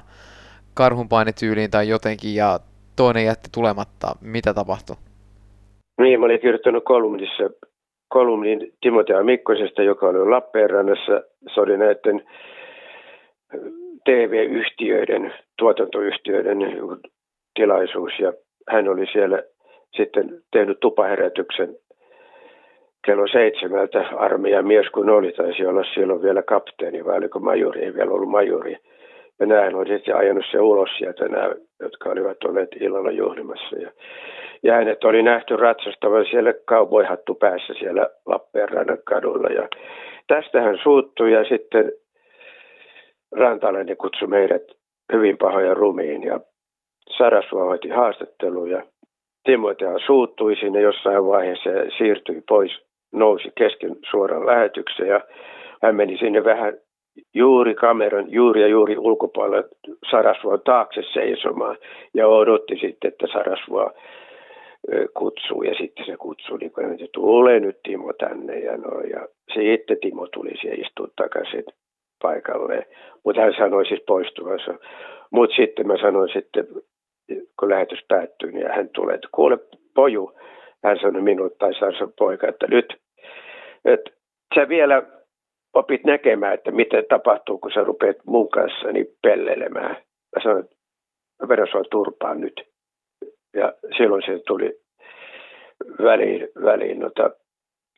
karhunpainetyyliin tai jotenkin ja toinen jätti tulematta. Mitä tapahtui? Niin, mä olin kirjoittanut kolumnissa kolumnin Timotea Mikkosesta, joka oli Lappeenrannassa. Se oli näiden TV-yhtiöiden, tuotantoyhtiöiden tilaisuus ja hän oli siellä sitten tehnyt tupaherätyksen kello seitsemältä armeijan mies kun oli, taisi olla silloin vielä kapteeni vai oliko majuri, ei vielä ollut majuri. Ja näin oli sitten ajanut se ulos sieltä nämä, jotka olivat olleet illalla juhlimassa. Ja, ja hänet oli nähty ratsastavan siellä kauboihattu päässä siellä Lappeenrannan kadulla. Ja tästä hän suuttui ja sitten Rantalainen kutsui meidät hyvin pahoja rumiin ja Sarasua hoiti haastattelun ja Timotea suuttui sinne jossain vaiheessa ja siirtyi pois, nousi kesken suoran lähetyksen ja hän meni sinne vähän juuri kameran, juuri ja juuri ulkopuolella Sarasvuon taakse seisomaan ja odotti sitten, että Sarasvua kutsuu ja sitten se kutsuu, niin kuin, että tule nyt Timo tänne ja, no, ja sitten Timo tuli siihen istua takaisin paikalleen. Mutta hän sanoi siis poistuvansa. Mutta sitten mä sanoin sitten, kun lähetys päättyi, niin hän tulee, että kuule poju, hän sanoi minulle tai Sarsan poika, että nyt, että sä vielä opit näkemään, että miten tapahtuu, kun sä rupeat mun kanssa niin pellelemään. Mä sanoin, vedän sua turpaan nyt. Ja silloin se tuli väliin, väliin nota,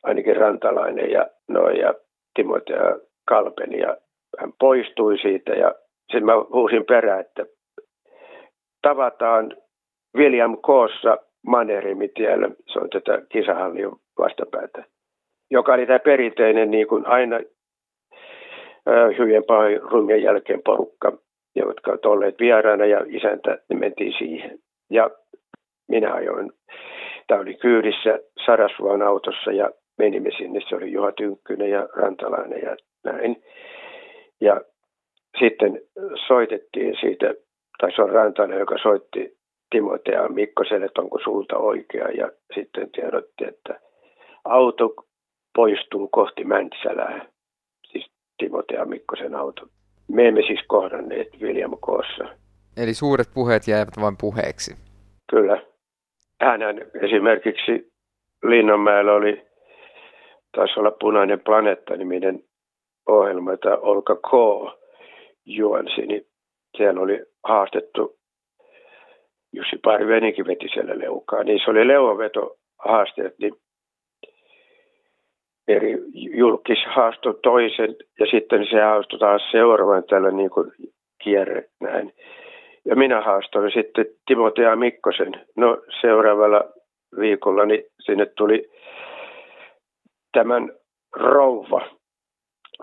ainakin Rantalainen ja, no, ja Timotea Kalpen ja hän poistui siitä ja sitten mä huusin perään, että tavataan William Koossa Manerimitiellä, se on tätä kisahallin vastapäätä, joka oli tämä perinteinen niin kuin aina äh, hyvien pahojen rumien jälkeen porukka, jotka ovat olleet vieraana ja isäntä, niin mentiin siihen. Ja minä ajoin, tämä oli kyydissä Sarasvuon autossa ja menimme sinne, se oli Juha Tynkkynen ja Rantalainen ja näin. Ja sitten soitettiin siitä, tai se on Rantainen, joka soitti Timotea Mikkoselle, että onko sulta oikea. Ja sitten tiedotti, että auto poistuu kohti Mäntsälää, siis Timotea Mikkosen auto. Me emme siis kohdanneet William Koossa. Eli suuret puheet jäivät vain puheeksi. Kyllä. Hän esimerkiksi Linnanmäellä oli, taisi olla Punainen planeetta-niminen ohjelma, jota Olka K. juonsi, niin siellä oli haastettu Jussi Parvenikin veti siellä leukaa. Niin se oli leuaveto haasteet, niin eri julkis haastoi toisen ja sitten se haastoi taas seuraavan tällä niin kuin kierre näin. Ja minä haastoin sitten Timotea Mikkosen. No seuraavalla viikolla niin sinne tuli tämän rouva,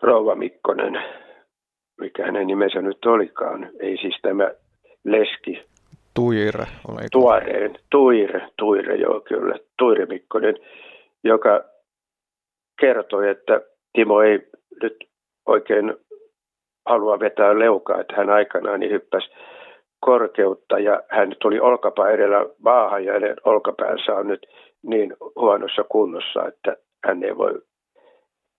rouva Mikkonen, mikä hänen nimensä nyt olikaan. Ei siis tämä leski, Tuire. Oliko? Tuoreen, Tuire, Tuire, joo kyllä, Tuire Mikkonen, joka kertoi, että Timo ei nyt oikein halua vetää leukaa, että hän aikanaan niin hyppäsi korkeutta ja hän tuli olkapää edellä maahan ja hänen olkapäänsä on nyt niin huonossa kunnossa, että hän ei voi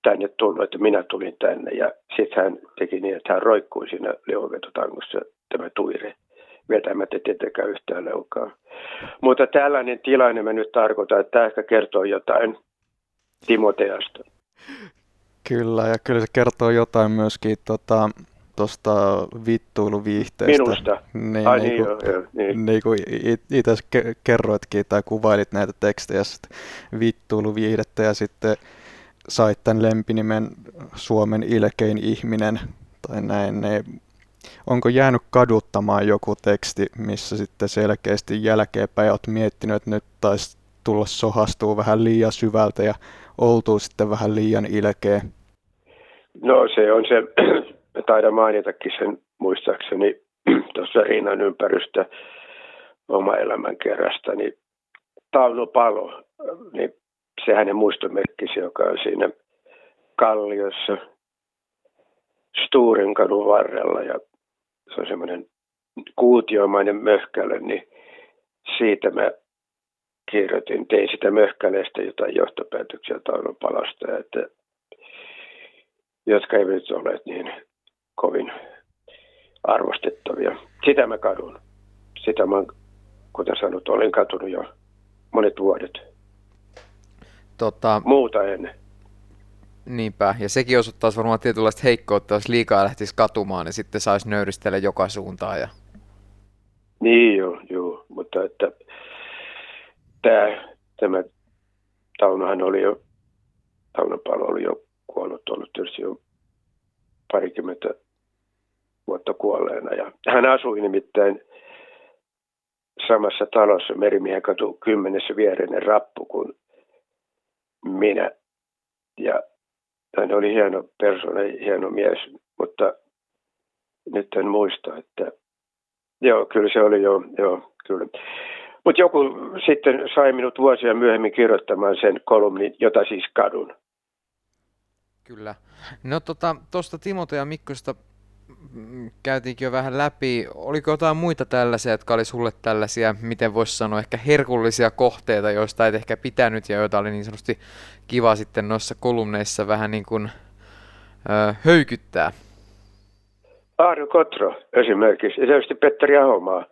tänne tulla, että minä tulin tänne. Ja sitten hän teki niin, että hän roikkui siinä leuvavetotangossa tämä tuire vetämättä tietenkään yhtään leukaa. Mutta tällainen tilanne mä nyt tarkoitan, että tämä ehkä kertoo jotain Timoteasta. Kyllä, ja kyllä se kertoo jotain myöskin tuosta vittuiluviihteestä. Minusta? Niin, Ai niin, niin, kuin, joo, joo, niin. niin kuin itse kerroitkin tai kuvailit näitä tekstejä vittuiluviihdettä ja sitten sait tämän lempinimen Suomen ilkein ihminen tai näin. Niin onko jäänyt kaduttamaan joku teksti, missä sitten selkeästi jälkeenpäin olet miettinyt, että nyt taisi tulla sohastuu vähän liian syvältä ja oltuu sitten vähän liian ilkeä? No se on se, taidan mainitakin sen muistaakseni tuossa Rinnan ympärystä oma elämän kerrasta, niin Tauno Palo, niin se hänen muistomerkkisi, joka on siinä kalliossa Sturenkadun varrella ja se on semmoinen kuutiomainen möhkälä, niin siitä mä kirjoitin, tein sitä möhkäleestä jotain johtopäätöksiä palasta, että, jotka eivät ole niin kovin arvostettavia. Sitä mä kadun. Sitä mä, kuten sanottu, olen katunut jo monet vuodet. Tota, Muuta ennen. Niinpä, ja sekin osoittaisi varmaan tietynlaista heikkoutta, jos liikaa lähtisi katumaan, niin sitten saisi nöyristellä joka suuntaan. Ja... Niin joo, joo, mutta että tämä, tämä Taunohan oli jo, Taunon palo oli jo kuollut, ollut tietysti jo parikymmentä vuotta kuolleena. Ja hän asui nimittäin samassa talossa Merimiehen katu kymmenessä viereinen rappu kuin minä. Ja hän oli hieno persona, hieno mies, mutta nyt en muista, että joo, kyllä se oli jo, joo, kyllä. Mutta joku sitten sai minut vuosia myöhemmin kirjoittamaan sen kolumnin, jota siis kadun. Kyllä. No tuosta tota, Timota ja Mikkosta mm, käytiinkin jo vähän läpi. Oliko jotain muita tällaisia, jotka oli sulle tällaisia, miten voisi sanoa, ehkä herkullisia kohteita, joista et ehkä pitänyt ja joita oli niin sanotusti kiva sitten noissa kolumneissa vähän niin kuin ö, höykyttää? Aaro Kotro esimerkiksi, ja tietysti Petteri Ahomaa.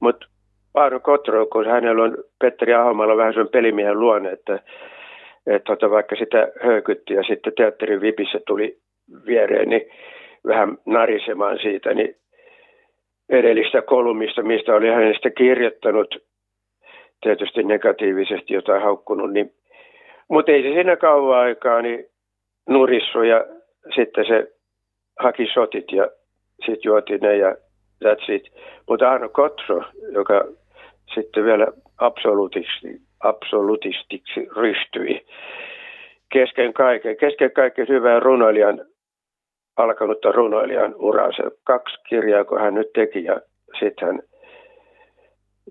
Mutta Aaro Kotro, kun hänellä on Petteri Ahomaalla vähän sen pelimiehen luonne, että, että tota, vaikka sitä höykytti ja sitten teatterin vipissä tuli viereen, niin vähän narisemaan siitä, niin edellistä kolumista, mistä oli hänestä kirjoittanut tietysti negatiivisesti jotain haukkunut, niin, mutta ei se siinä kauan aikaa niin nurissu ja sitten se haki sotit ja sitten juotiin ne ja that's it. Mutta Arno Kotro, joka sitten vielä absolutisti, absolutistiksi ryhtyi kesken kaiken, kesken kaiken hyvän runoilijan, alkanutta runoilijan uransa. Kaksi kirjaa, kun hän nyt teki ja sitten hän,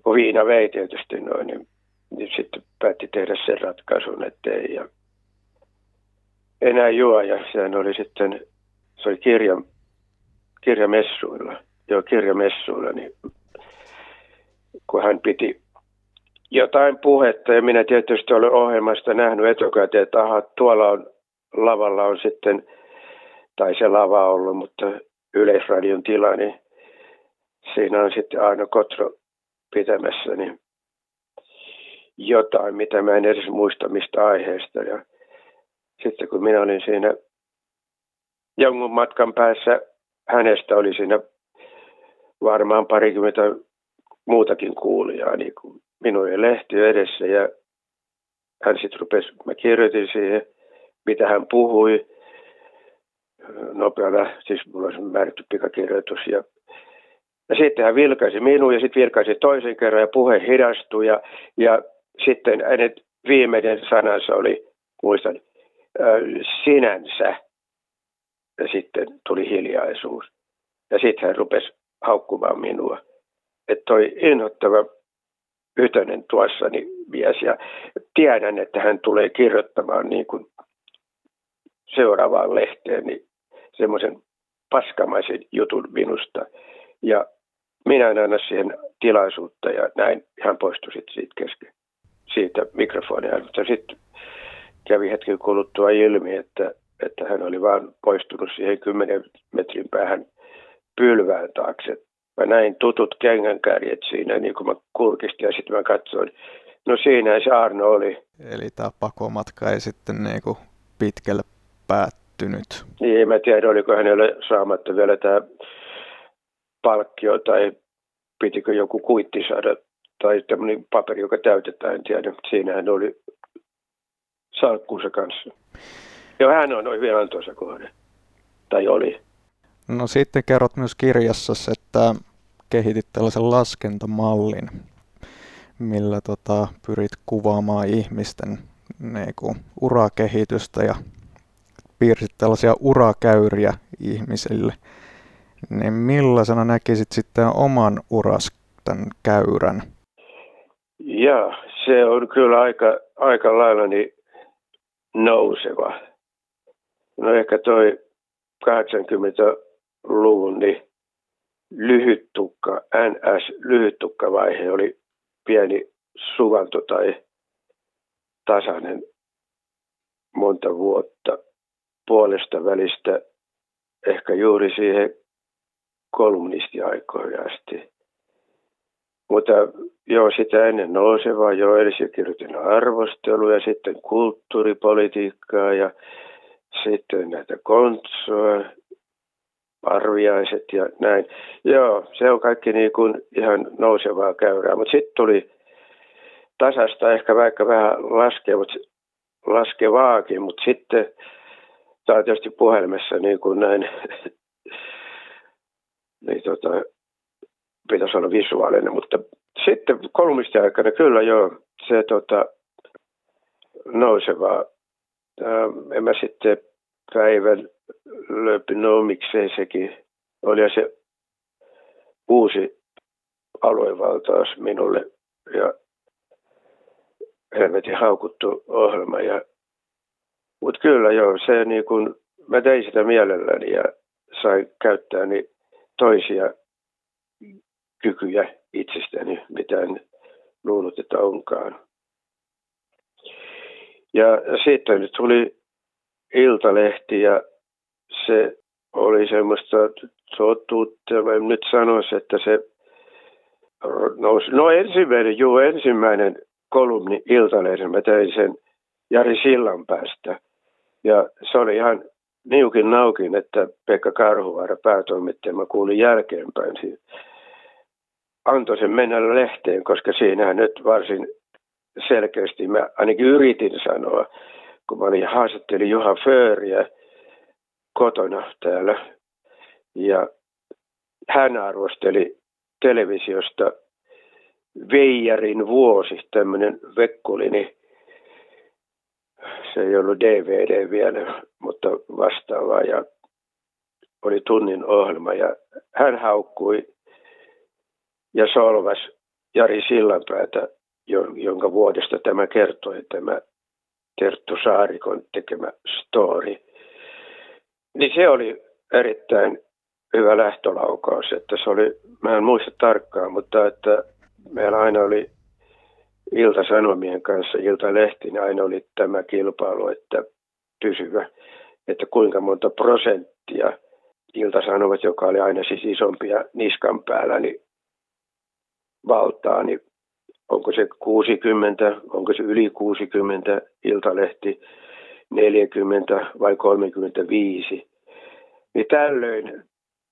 kun viina vei tietysti noin, niin, niin sitten päätti tehdä sen ratkaisun, ettei ja enää juo ja sehän oli sitten, se oli kirja, kirjamessuilla, joo kirjamessuilla, niin kun hän piti jotain puhetta ja minä tietysti olen ohjelmasta nähnyt etukäteen, että aha, tuolla on lavalla on sitten, tai se lava ollut, mutta Yleisradion tila, niin siinä on sitten Aino Kotro pitämässä niin jotain, mitä mä en edes muista mistä aiheesta. Ja sitten kun minä olin siinä jonkun matkan päässä, hänestä oli siinä varmaan parikymmentä muutakin kuulijaa, niin kuin minun lehti edessä ja hän sitten rupesi, mä kirjoitin siihen, mitä hän puhui nopealla, siis mulla olisi määrätty pikakirjoitus ja ja sitten hän vilkaisi minun ja sitten vilkaisi toisen kerran ja puhe hidastui ja, ja sitten hänen viimeinen sanansa oli, muistan, sinänsä. Ja sitten tuli hiljaisuus. Ja sitten hän rupesi haukkumaan minua. Että toi inhottava Ytönen tuossani mies ja tiedän, että hän tulee kirjoittamaan niin kuin seuraavaan lehteen niin semmoisen paskamaisen jutun minusta. Ja minä en anna siihen tilaisuutta ja näin hän poistui sitten siitä kesken siitä mikrofonia. Mutta sitten kävi hetken kuluttua ilmi, että, että hän oli vaan poistunut siihen kymmenen metrin päähän pylvään taakse mä näin tutut kengänkärjet siinä, niin kuin mä kurkistin ja sitten mä katsoin. No siinä se Arno oli. Eli tämä pakomatka ei sitten niin kuin pitkälle päättynyt. Niin, mä tiedä, oliko hänelle saamatta vielä tämä palkkio tai pitikö joku kuitti saada tai tämmöinen paperi, joka täytetään, en tiedä. Siinähän oli salkkuunsa kanssa. Joo, hän on hyvin antoisa kohde. Tai oli. No sitten kerrot myös kirjassa, että kehitit tällaisen laskentamallin, millä tota, pyrit kuvaamaan ihmisten niinku, urakehitystä ja piirsit tällaisia urakäyriä ihmisille. Niin millaisena näkisit sitten oman uras tämän käyrän? Joo, se on kyllä aika, aika lailla niin nouseva. No ehkä toi 80 luvun niin lyhyttukka, NS-lyhyttukkavaihe oli pieni suvanto tai tasainen monta vuotta puolesta välistä, ehkä juuri siihen kolumnistiaikoihin asti. Mutta joo, sitä ennen nousevaa jo ensin kirjoitin arvosteluja, sitten kulttuuripolitiikkaa ja sitten näitä kontsoa, arviaiset ja näin. Joo, se on kaikki niin kuin ihan nousevaa käyrää, mutta sitten tuli tasasta ehkä vaikka vähän laskea, mutta laskevaakin, mutta sitten tämä on tietysti puhelimessa niin kuin näin, niin tota, pitäisi olla visuaalinen, mutta sitten kolumnistin aikana kyllä joo, se tota, nousevaa. Ähm, en mä sitten päivän löpi, no miksei sekin. Oli se uusi aluevaltaus minulle ja helvetin haukuttu ohjelma. Ja, mutta kyllä joo, se niin kun, mä tein sitä mielelläni ja sain käyttää niin toisia kykyjä itsestäni, mitä en luullut, että onkaan. Ja sitten tuli Iltalehti ja se oli semmoista totuutta, mä nyt sanoisin, että se nousi. No ensimmäinen, juu, ensimmäinen kolumni Iltalehden, mä tein sen Jari Sillan päästä. Ja se oli ihan niukin naukin, että Pekka Karhuvaara päätoimittaja, mä kuulin jälkeenpäin siitä. antoi sen mennä lehteen, koska siinä nyt varsin selkeästi mä ainakin yritin sanoa, kun mä olin haastattelin Juha Fööriä kotona täällä. Ja hän arvosteli televisiosta Veijarin vuosi, tämmöinen vekkulini. Niin se ei ollut DVD vielä, mutta vastaava ja oli tunnin ohjelma ja hän haukkui ja solvas Jari Sillanpäätä, jonka vuodesta tämä kertoi, tämä Terttu Saarikon tekemä story. Niin se oli erittäin hyvä lähtölaukaus, että se oli, mä en muista tarkkaan, mutta että meillä aina oli Ilta-Sanomien kanssa, Ilta-Lehti, niin aina oli tämä kilpailu, että pysyvä, että kuinka monta prosenttia Ilta-Sanomat, joka oli aina siis isompia niskan päällä, niin valtaa, niin onko se 60, onko se yli 60 Iltalehti, 40 vai 35. Niin tällöin,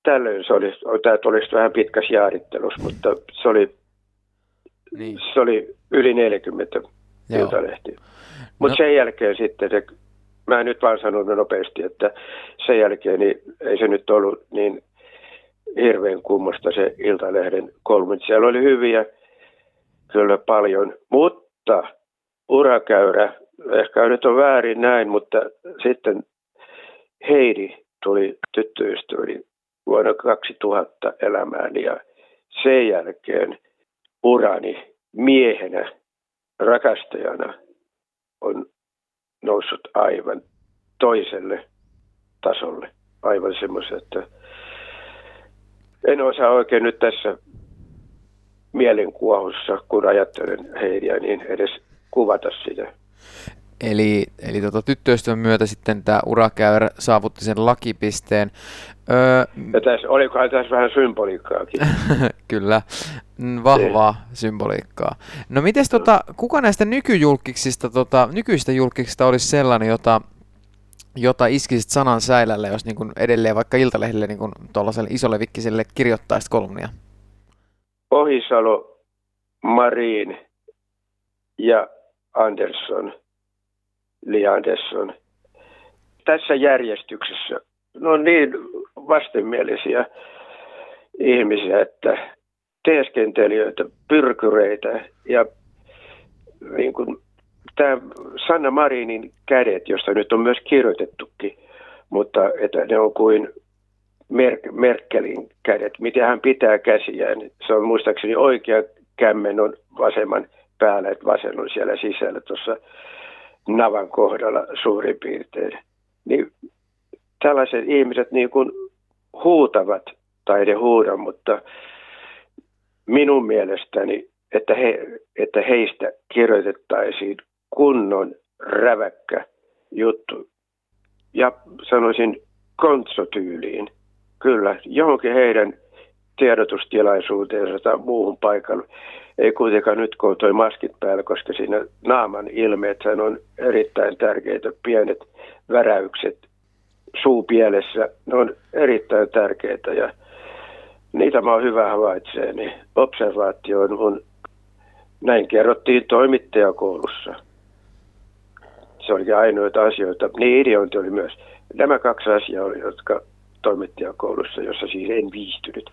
tällöin se oli, tämä olisi vähän pitkäs jaarittelus, mutta se oli, niin. se oli yli 40 Joo. Iltalehti. Mutta no. sen jälkeen sitten se, mä en nyt vaan sanonut nopeasti, että sen jälkeen niin ei se nyt ollut niin hirveän kummosta se Iltalehden kolme. Siellä oli hyviä kyllä paljon, mutta urakäyrä, ehkä nyt on väärin näin, mutta sitten Heidi tuli tyttöystäväni vuonna 2000 elämään ja sen jälkeen urani miehenä, rakastajana on noussut aivan toiselle tasolle. Aivan semmoisen, että en osaa oikein nyt tässä mielenkuohussa, kun ajattelen heidiä, niin edes kuvata sitä. Eli, eli tota, tyttöystävän myötä sitten tämä urakäyrä saavutti sen lakipisteen. Öö, ja tässä, olikohan tässä vähän symboliikkaakin? Kyllä, mm, vahvaa niin. symboliikkaa. No miten tota, kuka näistä nykyjulkiksista, tota, nykyistä julkiksista olisi sellainen, jota, jota iskisit sanan säilälle, jos niin kun edelleen vaikka Iltalehdelle niin tuollaiselle isolle vikkiselle kirjoittaisit kolumnia? Ohisalo, Marin ja Andersson, Li Andersson. Tässä järjestyksessä ne on niin vastenmielisiä ihmisiä, että teeskentelijöitä, pyrkyreitä ja niin kuin, tämä Sanna Marinin kädet, josta nyt on myös kirjoitettukin, mutta että ne on kuin Mer- Merkelin kädet, miten hän pitää käsiään. Se on muistaakseni oikea kämmen on vasemman päällä, että vasen on siellä sisällä tuossa navan kohdalla suurin piirtein. Niin tällaiset ihmiset niin kuin huutavat, tai ei huuda, mutta minun mielestäni, että, he, että heistä kirjoitettaisiin kunnon räväkkä juttu. Ja sanoisin kontsotyyliin – Kyllä, johonkin heidän tiedotustilaisuuteensa tai muuhun paikalle. Ei kuitenkaan nyt, kun toi maskit päällä, koska siinä naaman ilmeet on erittäin tärkeitä. Pienet väräykset suupielessä, ne on erittäin tärkeitä ja niitä mä oon hyvä havaitsee. Niin observaatio on mun, näin kerrottiin toimittajakoulussa. Se oli ainoita asioita. Niin ideointi oli myös. Nämä kaksi asiaa oli, jotka toimittajakoulussa, jossa siis en viihtynyt,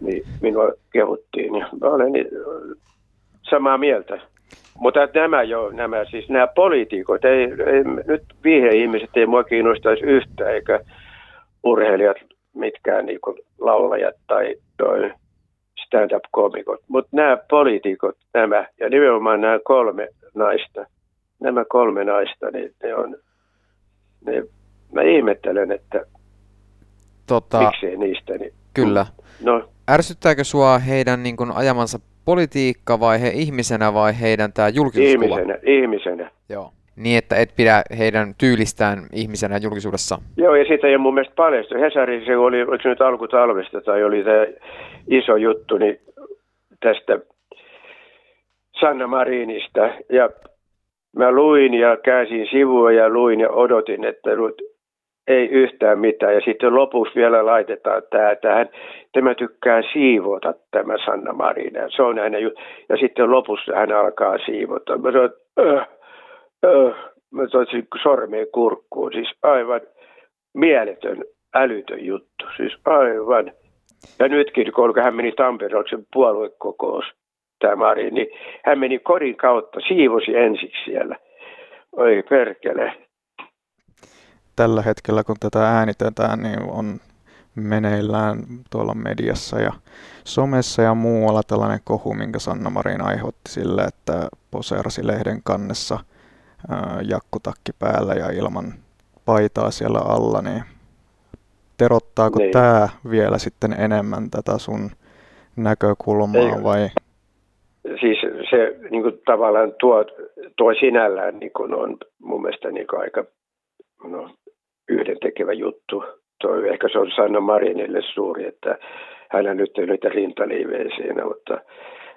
niin minua kehuttiin. Ja mä olen samaa mieltä. Mutta nämä jo, nämä siis nämä poliitikot, ei, ei, nyt viihde-ihmiset ei mua kiinnostaisi yhtä, eikä urheilijat mitkään niin kuin laulajat tai toi stand-up-komikot. Mutta nämä poliitikot, nämä, ja nimenomaan nämä kolme naista, nämä kolme naista, niin ne on, ne, mä ihmettelen, että Tota, Miksei niistä? Niin, kyllä. No. Ärsyttääkö sua heidän niin kuin, ajamansa politiikka vai he ihmisenä vai heidän tämä julkisuuskuva? Ihmisenä, ihmisenä. Joo. Niin, että et pidä heidän tyylistään ihmisenä julkisuudessa. Joo, ja siitä ei mun mielestä paljastu. Hesari, se oli, oliko se nyt alkutalvesta tai oli tämä iso juttu, niin tästä Sanna Marinista. Ja mä luin ja käsin sivua ja luin ja odotin, että ei yhtään mitään. Ja sitten lopuksi vielä laitetaan tämä tähän. Tämä tykkää siivota tämä Sanna Marina. Se on aina, ja sitten lopussa hän alkaa siivota. Mä sanoin, äh, äh. mä toisin sormeen kurkkuun. Siis aivan mieletön, älytön juttu. Siis aivan. Ja nytkin, kun hän meni Tampereen puoluekokous, tämä Mari, niin hän meni kodin kautta, siivosi ensiksi siellä. Oi perkele. Tällä hetkellä, kun tätä äänitetään, niin on meneillään tuolla mediassa ja somessa ja muualla tällainen kohu, minkä Sanna Marin aiheutti sille, että poseerasi lehden kannessa jakkutakki päällä ja ilman paitaa siellä alla, niin terottaako niin. tämä vielä sitten enemmän tätä sun näkökulmaa Ei, vai? Siis se niin kuin, tavallaan tuo, tuo sinällään niin kuin, on mun mielestä niin kuin, aika no, yhdentekevä juttu. Tuo, ehkä se on Sanna Marinille suuri, että hän nyt ei niitä rintaliivejä siinä, mutta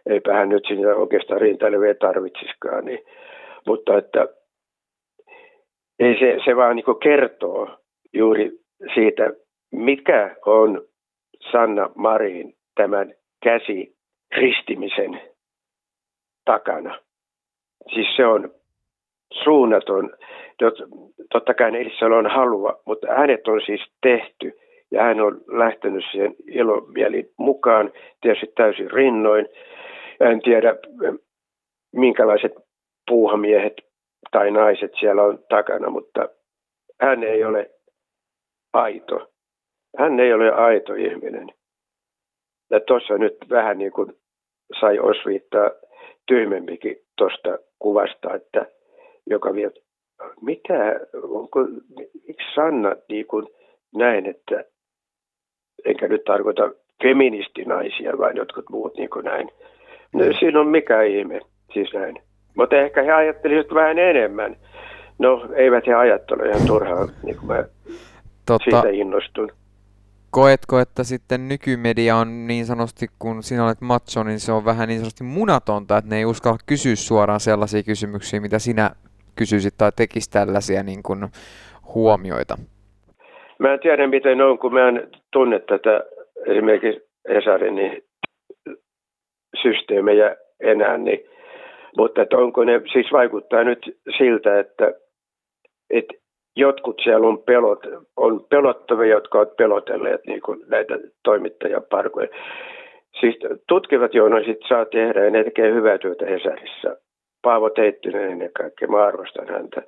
eipä hän nyt siinä oikeastaan rintaliivejä tarvitsisikaan. Niin, mutta että ei se, se vaan niin kertoo juuri siitä, mikä on Sanna Marin tämän käsi ristimisen takana. Siis se on suunnaton. Totta kai Elisalla on halua, mutta hänet on siis tehty ja hän on lähtenyt siihen ilomielin mukaan, tietysti täysin rinnoin. En tiedä, minkälaiset puuhamiehet tai naiset siellä on takana, mutta hän ei ole aito. Hän ei ole aito ihminen. Ja tuossa nyt vähän niin kuin sai osviittaa tyhmempikin tuosta kuvasta, että joka vielä, mitä, onko, miksi Sanna niin kuin näin, että enkä nyt tarkoita feministinaisia, vaan jotkut muut niin kuin näin. No, siinä on mikä ihme, siis näin. Mutta ehkä he ajattelisivat vähän enemmän. No, eivät he ajattele ihan turhaan, niin kuin mä tota, siitä innostun. Koetko, että sitten nykymedia on niin sanotusti, kun sinä olet macho, niin se on vähän niin sanotusti munatonta, että ne ei uskalla kysyä suoraan sellaisia kysymyksiä, mitä sinä kysyisit tai tekisi tällaisia niin kuin huomioita? Mä en tiedä, miten on, kun mä en tunne tätä esimerkiksi Hesarin niin systeemejä enää, niin mutta että onko ne, siis vaikuttaa nyt siltä, että, että jotkut siellä on, pelot, on pelottavia, jotka ovat pelotelleet niin kuin näitä toimittajaparkoja. Siis tutkivat journalistit saa tehdä ja ne tekee hyvää työtä Hesarissa. Paavo Teittinen ennen kaikkea, mä arvostan häntä.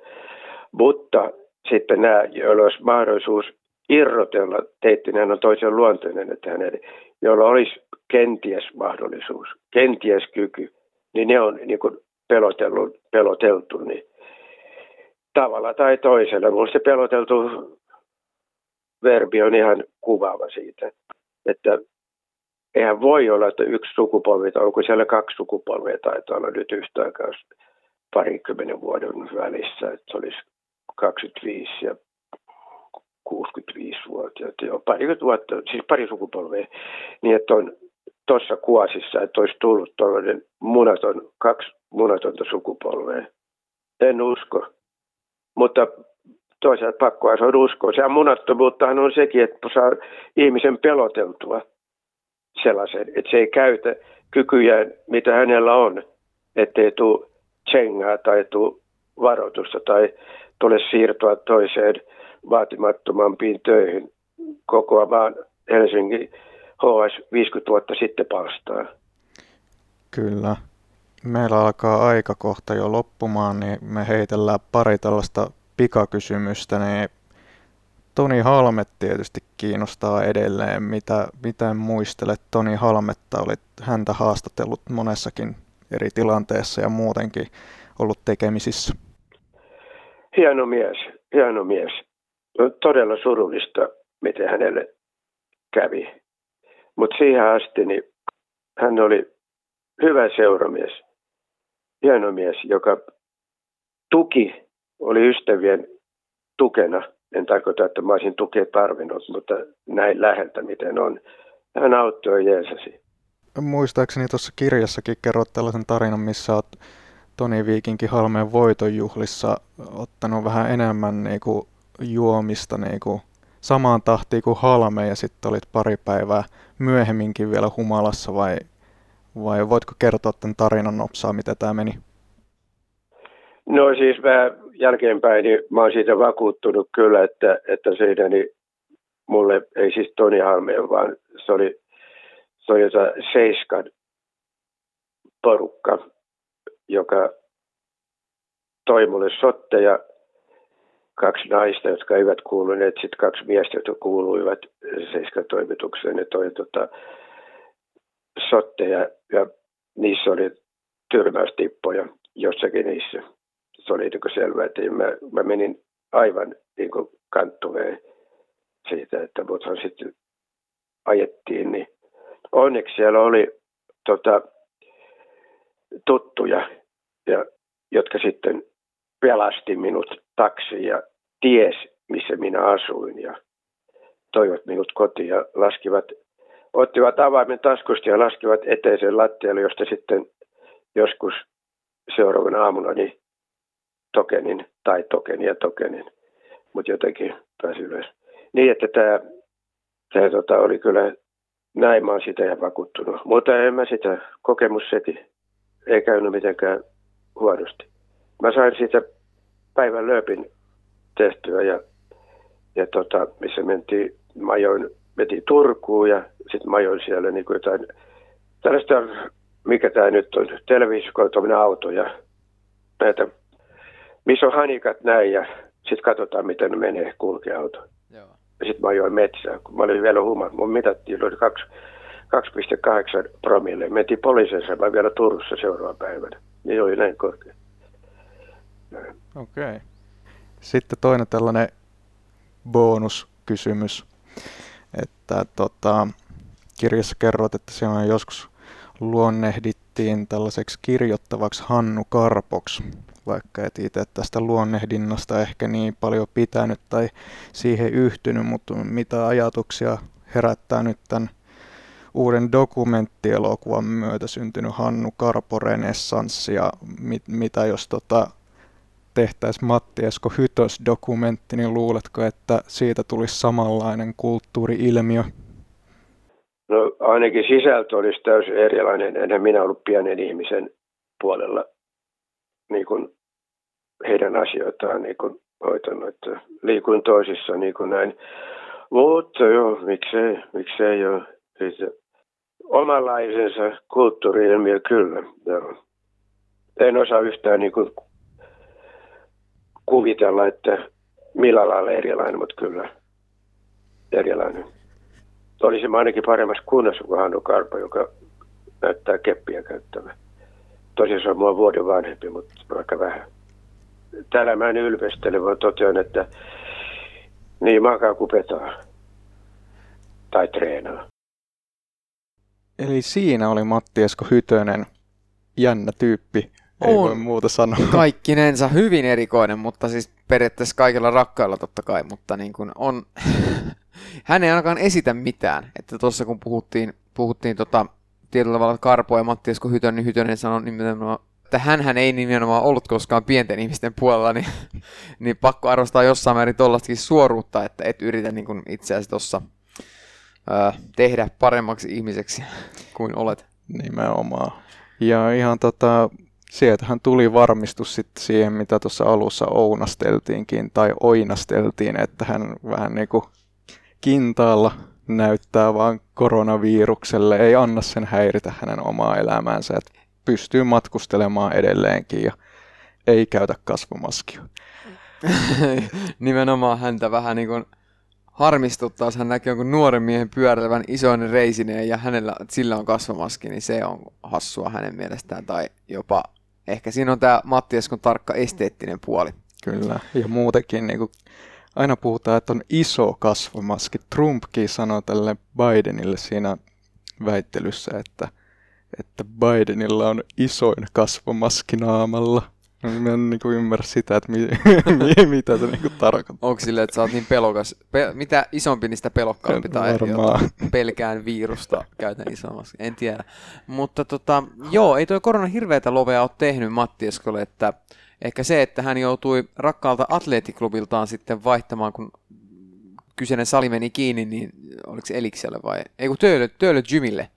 Mutta sitten nämä, joilla olisi mahdollisuus irrotella, Teittinen on toisen luonteinen, että hänen, jolla olisi kenties mahdollisuus, kenties kyky niin ne on niin kuin peloteltu, peloteltu niin tavalla tai toisella. Minusta se peloteltu verbi on ihan kuvaava siitä, että eihän voi olla, että yksi sukupolvi, tai onko siellä kaksi sukupolvea taitaa olla nyt yhtä aikaa parikymmenen vuoden välissä, että se olisi 25 ja 65 vuotta, joo, pari vuotta, siis pari sukupolvea, niin että on tuossa kuosissa, että olisi tullut tuollainen munaton, kaksi munatonta sukupolvea. En usko. Mutta toisaalta pakkoa se on uskoa. Se munattomuuttahan on sekin, että saa ihmisen peloteltua sellaisen, että se ei käytä kykyjään, mitä hänellä on, ettei tule tsengaa tai tule varoitusta tai tule siirtoa toiseen vaatimattomampiin töihin kokoa vaan Helsingin HS 50 vuotta sitten palstaa. Kyllä. Meillä alkaa aika kohta jo loppumaan, niin me heitellään pari tällaista pikakysymystä, niin Toni Halmet tietysti kiinnostaa edelleen. Mitä, miten muistelet Toni Halmetta? Olit häntä haastatellut monessakin eri tilanteessa ja muutenkin ollut tekemisissä. Hieno mies, hieno mies. Todella surullista, miten hänelle kävi. Mutta siihen asti niin hän oli hyvä seuramies, hieno mies, joka tuki, oli ystävien tukena. En tarkoita, että mä olisin tukea tarvinnut, mutta näin läheltä miten on. Hän auttoi Jeesasi. Muistaakseni tuossa kirjassakin kerrot tällaisen tarinan, missä olet Toni Viikinkin Halmeen voitonjuhlissa ottanut vähän enemmän niin kuin juomista niin kuin samaan tahtiin kuin halme ja sitten olit pari päivää myöhemminkin vielä humalassa vai, vai voitko kertoa tämän tarinan nopsaa, mitä tämä meni? No siis mä jälkeenpäin, niin mä oon siitä vakuuttunut kyllä, että, että siinä niin mulle ei siis Toni Halmeen, vaan se oli, se oli Seiskan porukka, joka toi mulle sotteja, kaksi naista, jotka eivät kuuluneet, sitten kaksi miestä, jotka kuuluivat Seiskan toimitukseen, ne toi tota, sotteja ja niissä oli tyrmäystippoja jossakin niissä. Se oli niin selvää, että mä, mä menin aivan niin kanttuneen siitä, että muthan sitten ajettiin, niin onneksi siellä oli tota, tuttuja, ja, jotka sitten pelasti minut taksiin ja ties, missä minä asuin ja toivat minut kotiin ja laskivat, ottivat avaimen taskusta ja laskivat eteisen lattialle, josta sitten joskus seuraavana aamuna niin tokenin tai tokenin ja tokenin, mutta jotenkin pääsi ylös. Niin, että tämä, tämä tota, oli kyllä, näin mä oon sitä ja vakuuttunut. Mutta en mä sitä, kokemus seti, ei käynyt mitenkään huonosti. Mä sain siitä päivän lööpin tehtyä ja, ja tota, missä mentiin, mä ajoin, metin Turkuun ja sitten mä ajoin siellä niin kuin jotain, tällaista, mikä tämä nyt on, televisiokoituminen auto ja näitä, missä on hanikat näin ja sitten katsotaan, miten ne menee kulkee auto. Joo. Ja sitten mä ajoin metsään, kun mä olin vielä huumat. Mun mitattiin, oli 2,8 promille. Mentiin poliisin mä vielä Turussa seuraavan päivänä. Niin oli näin korkea. Okei. Okay. Sitten toinen tällainen bonuskysymys, että tota, kirjassa kerrot, että siellä joskus luonnehdittiin tällaiseksi kirjoittavaksi Hannu Karpoksi vaikka et itse tästä luonnehdinnasta ehkä niin paljon pitänyt tai siihen yhtynyt, mutta mitä ajatuksia herättää nyt tämän uuden dokumenttielokuvan myötä syntynyt Hannu Karpo renessanssi ja mit, mitä jos tota, tehtäisiin Matti Esko Hytös dokumentti, niin luuletko, että siitä tulisi samanlainen kulttuuri-ilmiö? No ainakin sisältö olisi täysin erilainen. Enhän minä ollut pienen ihmisen puolella niin kuin heidän asioitaan niin kuin hoitanut, että liikuin toisissa niin kuin näin. Mutta joo, miksei, miksei joo. Siis omanlaisensa kulttuuri-ilmiö kyllä, joo. En osaa yhtään niin kuin kuvitella, että millä lailla erilainen, mutta kyllä erilainen. Olisin ainakin paremmassa kunnossa kuin Hannu Karpa, joka näyttää keppiä käyttävä. Tosiaan se on mua vuoden vanhempi, mutta aika vähän täällä mä en ylpestele, vaan totean, että niin makaa kupetaa tai treenaa. Eli siinä oli Matti Esko Hytönen, jännä tyyppi, ei on voi muuta sanoa. Kaikkinensa hyvin erikoinen, mutta siis periaatteessa kaikilla rakkailla totta kai, mutta niin kuin on, hän ei ainakaan esitä mitään. Että tuossa kun puhuttiin, puhuttiin tota, tietyllä tavalla Karpo ja Matti Esko Hytönen, niin Hytönen sanoi nimenomaan että hän ei nimenomaan ollut koskaan pienten ihmisten puolella, niin, niin pakko arvostaa jossain määrin tuollaistakin suoruutta, että et yritä niin kuin itseäsi tuossa tehdä paremmaksi ihmiseksi kuin olet. Nimenomaan. Ja ihan tota, sieltähän tuli varmistus sitten siihen, mitä tuossa alussa ounasteltiinkin tai oinasteltiin, että hän vähän niin kuin kintaalla näyttää vaan koronavirukselle, ei anna sen häiritä hänen omaa elämäänsä. Et pystyy matkustelemaan edelleenkin ja ei käytä kasvomaskia. Nimenomaan häntä vähän niin kuin harmistuttaa, jos hän näkee jonkun nuoren miehen pyöräilevän isoinen reisineen ja hänellä, sillä on kasvomaski, niin se on hassua hänen mielestään. Tai jopa, ehkä siinä on tämä Matti Eskon tarkka esteettinen puoli. Kyllä, ja muutenkin niin kuin, aina puhutaan, että on iso kasvomaski. Trumpkin sanoi tälle Bidenille siinä väittelyssä, että että Bidenilla on isoin kasvomaski naamalla. No, mä en niin ymmärrä sitä, että mi- mi- mitä se niin tarkoittaa. Onko sille, että sä oot niin pelokas? Pe- mitä isompi, niistä pelokkaampi tai pelkään virusta käytän isommaksi? En tiedä. Mutta tota, joo, ei toi korona hirveätä lovea ole tehnyt Matti Eskolle, että ehkä se, että hän joutui rakkaalta atleettiklubiltaan sitten vaihtamaan, kun kyseinen sali meni kiinni, niin oliko se Elikselle vai? Ei kun Töölö, Töölö Gymille.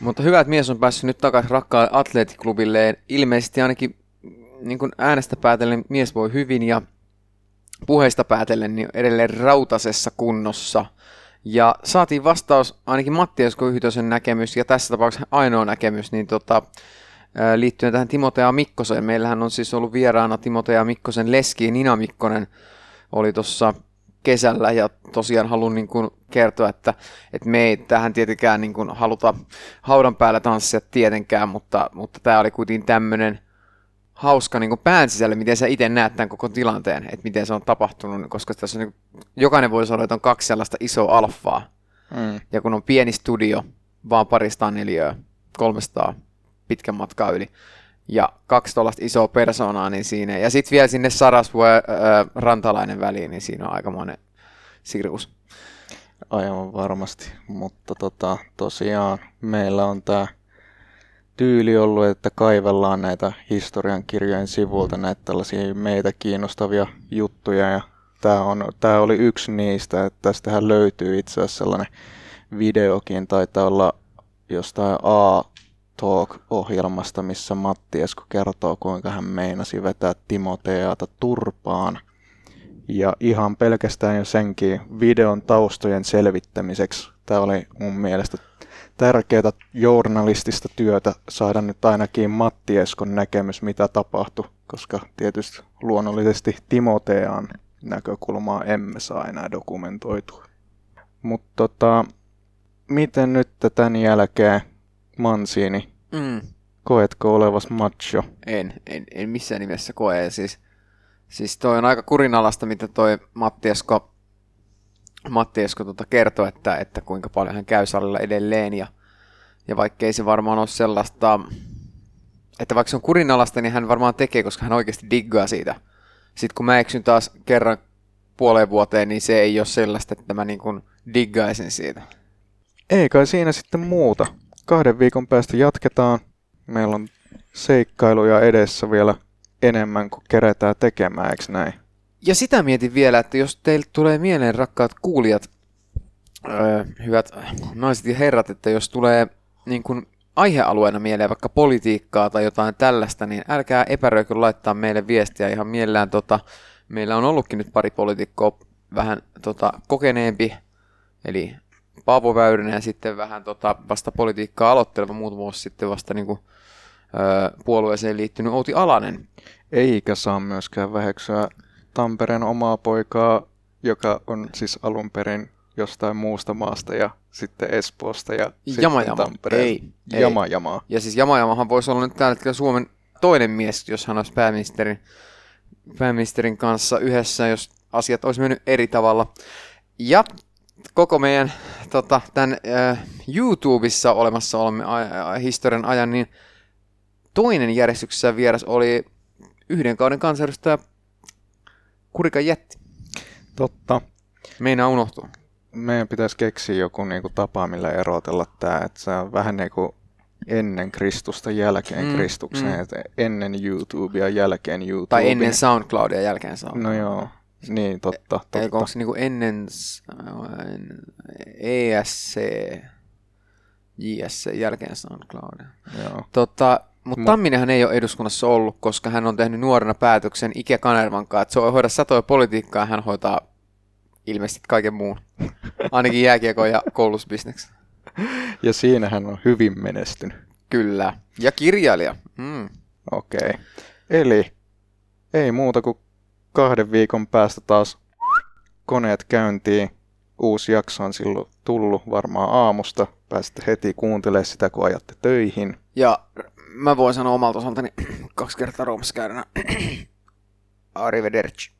Mutta hyvä, että mies on päässyt nyt takaisin rakkaalle atleettiklubilleen. Ilmeisesti ainakin niin kuin äänestä päätellen mies voi hyvin ja puheista päätellen niin edelleen rautasessa kunnossa. Ja saatiin vastaus ainakin Matti Esko näkemys ja tässä tapauksessa ainoa näkemys niin tota, liittyen tähän Timotea Mikkoseen. Meillähän on siis ollut vieraana Timotea Mikkosen leski Nina Mikkonen oli tuossa kesällä ja tosiaan haluan niin kuin kertoa, että, että me ei tähän tietenkään niin kuin haluta haudan päällä tanssia tietenkään, mutta, mutta tämä oli kuitenkin tämmöinen hauska niin kuin pään sisällä, miten sä itse näet tämän koko tilanteen, että miten se on tapahtunut, koska tässä on, niin kuin, jokainen voi sanoa, että on kaksi sellaista isoa alfaa, mm. ja kun on pieni studio, vaan parista neliöä, 300 pitkän matkaa yli, ja kaksi tuollaista isoa persoonaa, niin siinä, ja sitten vielä sinne Sarasvue äh, Rantalainen väliin, niin siinä on aikamoinen sirkus. Aivan varmasti, mutta tota, tosiaan meillä on tämä tyyli ollut, että kaivellaan näitä historian kirjojen sivuilta näitä tällaisia meitä kiinnostavia juttuja ja tämä, on, tämä oli yksi niistä, että tästähän löytyy itse asiassa sellainen videokin, taitaa olla jostain A Talk-ohjelmasta, missä Matti Esko kertoo, kuinka hän meinasi vetää Timoteata turpaan. Ja ihan pelkästään jo senkin videon taustojen selvittämiseksi. Tämä oli mun mielestä tärkeää journalistista työtä saada nyt ainakin Matti Eskon näkemys, mitä tapahtui, koska tietysti luonnollisesti Timotean näkökulmaa emme saa enää dokumentoitua. Mutta tota, miten nyt tämän jälkeen Mansiini, mm. koetko olevas macho? En, en, en missään nimessä koe. Siis, siis toi on aika kurinalasta, mitä toi Matti Esko Matti Esko tuota kertoi, että, että kuinka paljon hän käy salilla edelleen ja, ja vaikkei se varmaan ole sellaista, että vaikka se on kurinalasta, niin hän varmaan tekee, koska hän oikeasti diggaa siitä. Sitten kun mä eksyn taas kerran puoleen vuoteen, niin se ei ole sellaista, että mä niin kuin diggaisin siitä. Ei kai siinä sitten muuta. Kahden viikon päästä jatketaan. Meillä on seikkailuja edessä vielä enemmän kuin kerätään tekemään, eikö näin? Ja sitä mietin vielä, että jos teille tulee mieleen, rakkaat kuulijat, öö, hyvät naiset ja herrat, että jos tulee niin kuin aihealueena mieleen vaikka politiikkaa tai jotain tällaista, niin älkää epäröikö laittaa meille viestiä ihan mielellään. Tota, meillä on ollutkin nyt pari poliitikkoa vähän tota, kokeneempi, eli Paavo Väyrynen ja sitten vähän tota, vasta politiikkaa aloitteleva muutama vuosi sitten vasta niin kuin, öö, puolueeseen liittynyt Outi Alanen. Eikä saa myöskään väheksyä Tampereen omaa poikaa, joka on siis alun perin jostain muusta maasta ja sitten Espoosta ja jama, sitten Tampereen. Ei, jama, ei. jama. Ja siis Jama Jamahan voisi olla nyt tällä hetkellä Suomen toinen mies, jos hän olisi pääministerin, pääministerin kanssa yhdessä, jos asiat olisi mennyt eri tavalla. Ja koko meidän tota, tämän äh, YouTubessa olemassa olemme äh, historian ajan, niin toinen järjestyksessä vieras oli yhden kauden kansanedustaja Kurika jätti. Totta. Meinaa unohtua. Meidän pitäisi keksiä joku niinku tapa, millä erotella tämä. Että se on vähän niin kuin ennen Kristusta jälkeen mm, Kristuksen. Mm. Ennen YouTubea jälkeen YouTube. Tai ennen SoundCloudia jälkeen SoundCloud. No joo. Niin, totta. totta. Eikö onko se niinku ennen ESC, JSC jälkeen SoundCloudia? Joo. Tota, mutta Tamminenhan ei ole eduskunnassa ollut, koska hän on tehnyt nuorena päätöksen Ike Kanervan kanssa, että se on hoida satoja politiikkaa ja hän hoitaa ilmeisesti kaiken muun. Ainakin jääkiekon ja koulusbisneksen. Ja siinä hän on hyvin menestynyt. Kyllä. Ja kirjailija. Mm. Okei. Okay. Eli ei muuta kuin kahden viikon päästä taas koneet käyntiin. Uusi jakso on silloin tullut varmaan aamusta. Pääsette heti kuuntelemaan sitä, kun ajatte töihin. Ja mä voin sanoa omalta osaltani kaksi kertaa Roomassa käydänä. Arrivederci.